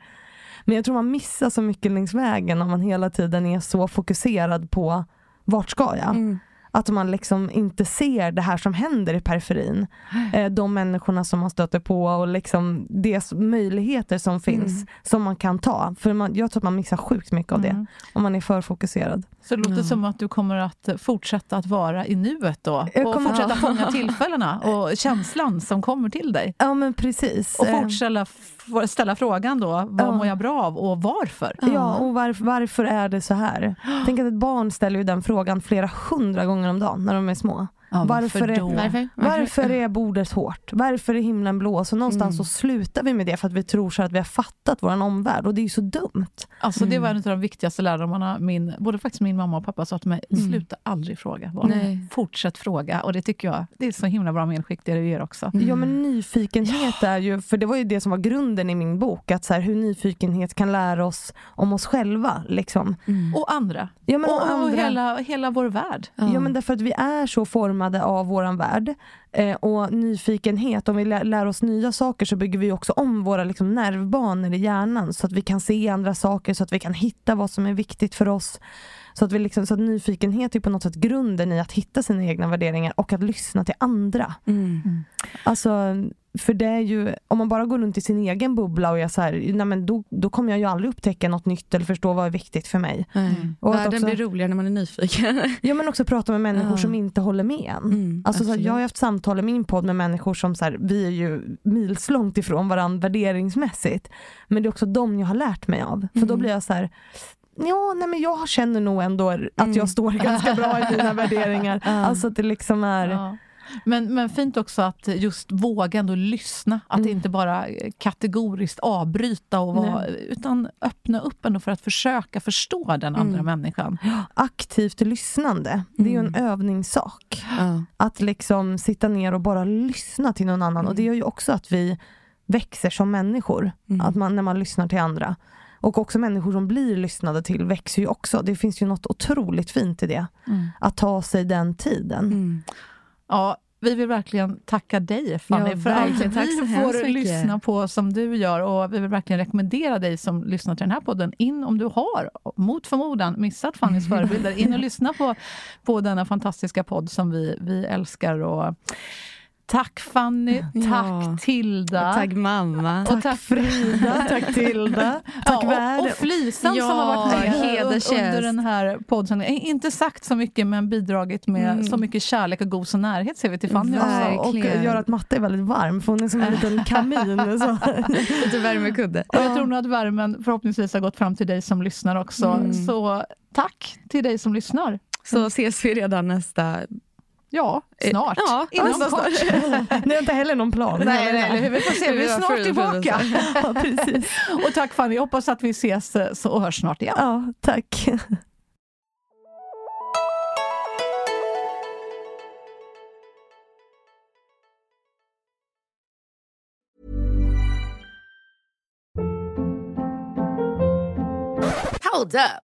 men jag tror man missar så mycket längs vägen om man hela tiden är så fokuserad på vart ska jag? Mm. Att man liksom inte ser det här som händer i periferin. Eh, de människorna som man stöter på och liksom de möjligheter som finns mm. som man kan ta. För man, jag tror att man missar sjukt mycket av det mm. om man är för fokuserad. Så det låter mm. som att du kommer att fortsätta att vara i nuet då? och fortsätta att... fånga tillfällena och känslan som kommer till dig? Ja men precis. Och fortsätta ställa frågan då, vad ja. mår jag bra av och varför? Ja, och varför, varför är det så här? Tänk att ett barn ställer ju den frågan flera hundra gånger om dagen när de är små. Ja, varför, varför, är, varför? varför, är bordet hårt? Varför är himlen blå? Så någonstans mm. så slutar vi med det för att vi tror så att vi har fattat vår omvärld och det är ju så dumt. Alltså mm. Det var en av de viktigaste lärdomarna min, både faktiskt min mamma och pappa sa till mig. Mm. Sluta aldrig fråga. Fortsätt fråga. Och det tycker jag det är så himla bra medskick det du ger också. Ja men nyfikenhet ja. är ju, för det var ju det som var grunden i min bok, att så här, hur nyfikenhet kan lära oss om oss själva. Liksom. Mm. Och andra. Ja, men och, och, andra. hela, hela vår värld. Ja. ja men därför att vi är så formade formade av våran värld. Eh, och nyfikenhet, om vi lär, lär, oss nya saker så bygger vi också om våra liksom, nervbanor i hjärnan så att vi kan se andra saker, så att vi kan hitta vad som är viktigt för oss. Så att, vi liksom, så att nyfikenhet är på något sätt grunden i att hitta sina egna värderingar och att lyssna till andra. Mm. Alltså, för det är ju, om man bara går runt i sin egen bubbla och är så här, nej men då, då kommer jag ju aldrig upptäcka något nytt eller förstå vad är viktigt för mig. Mm. Och Världen också, blir roligare när man är nyfiken. ja men också prata med människor ja. som inte håller med en. Mm, alltså, så här, jag har haft samtal i min podd med människor som så här, vi är ju milslångt ifrån varandra värderingsmässigt. Men det är också de jag har lärt mig av. För då mm. blir jag så här, Ja, nej men jag känner nog ändå att jag mm. står ganska bra i mina värderingar. Alltså att det liksom är ja. Men, men fint också att just våga ändå lyssna. Att mm. inte bara kategoriskt avbryta och vara, utan öppna upp ändå för att försöka förstå den andra mm. människan. Aktivt lyssnande, det är ju en mm. övningssak. Mm. Att liksom sitta ner och bara lyssna till någon annan. Och det mm. gör ju också att vi växer som människor. Mm. Att man, när man lyssnar till andra. Och också människor som blir lyssnade till växer ju också. Det finns ju något otroligt fint i det. Mm. Att ta sig den tiden. Mm. Ja, vi vill verkligen tacka dig Fanny ja, för allt vi får lyssna på som du gör. Och vi vill verkligen rekommendera dig som lyssnar till den här podden, in om du har, mot förmodan, missat Fannys förebilder, in och lyssna på, på denna fantastiska podd som vi, vi älskar. Och, Tack Fanny, tack ja. Tilda. Och tack mamma. Och tack Frida. tack Tilda. Tack ja, och, och Flisan ja, som har varit med under den här podden. Inte sagt så mycket men bidragit med mm. så mycket kärlek och gos och närhet ser vi till Fanny också. Och gör att matte är väldigt varm för hon är som en liten kamin. Så. Lite värmekudde. Och jag tror nog att värmen förhoppningsvis har gått fram till dig som lyssnar också. Mm. Så tack till dig som lyssnar. Så ses vi redan nästa Ja, eh, snart. Ja, Inom kort. Snart. Ni har inte heller någon plan. Nej, nej, vi får se. Vi är snart tillbaka. ja, precis. Och tack Fanny, hoppas att vi ses eh, så och hörs snart igen. Ja, tack. Hold up.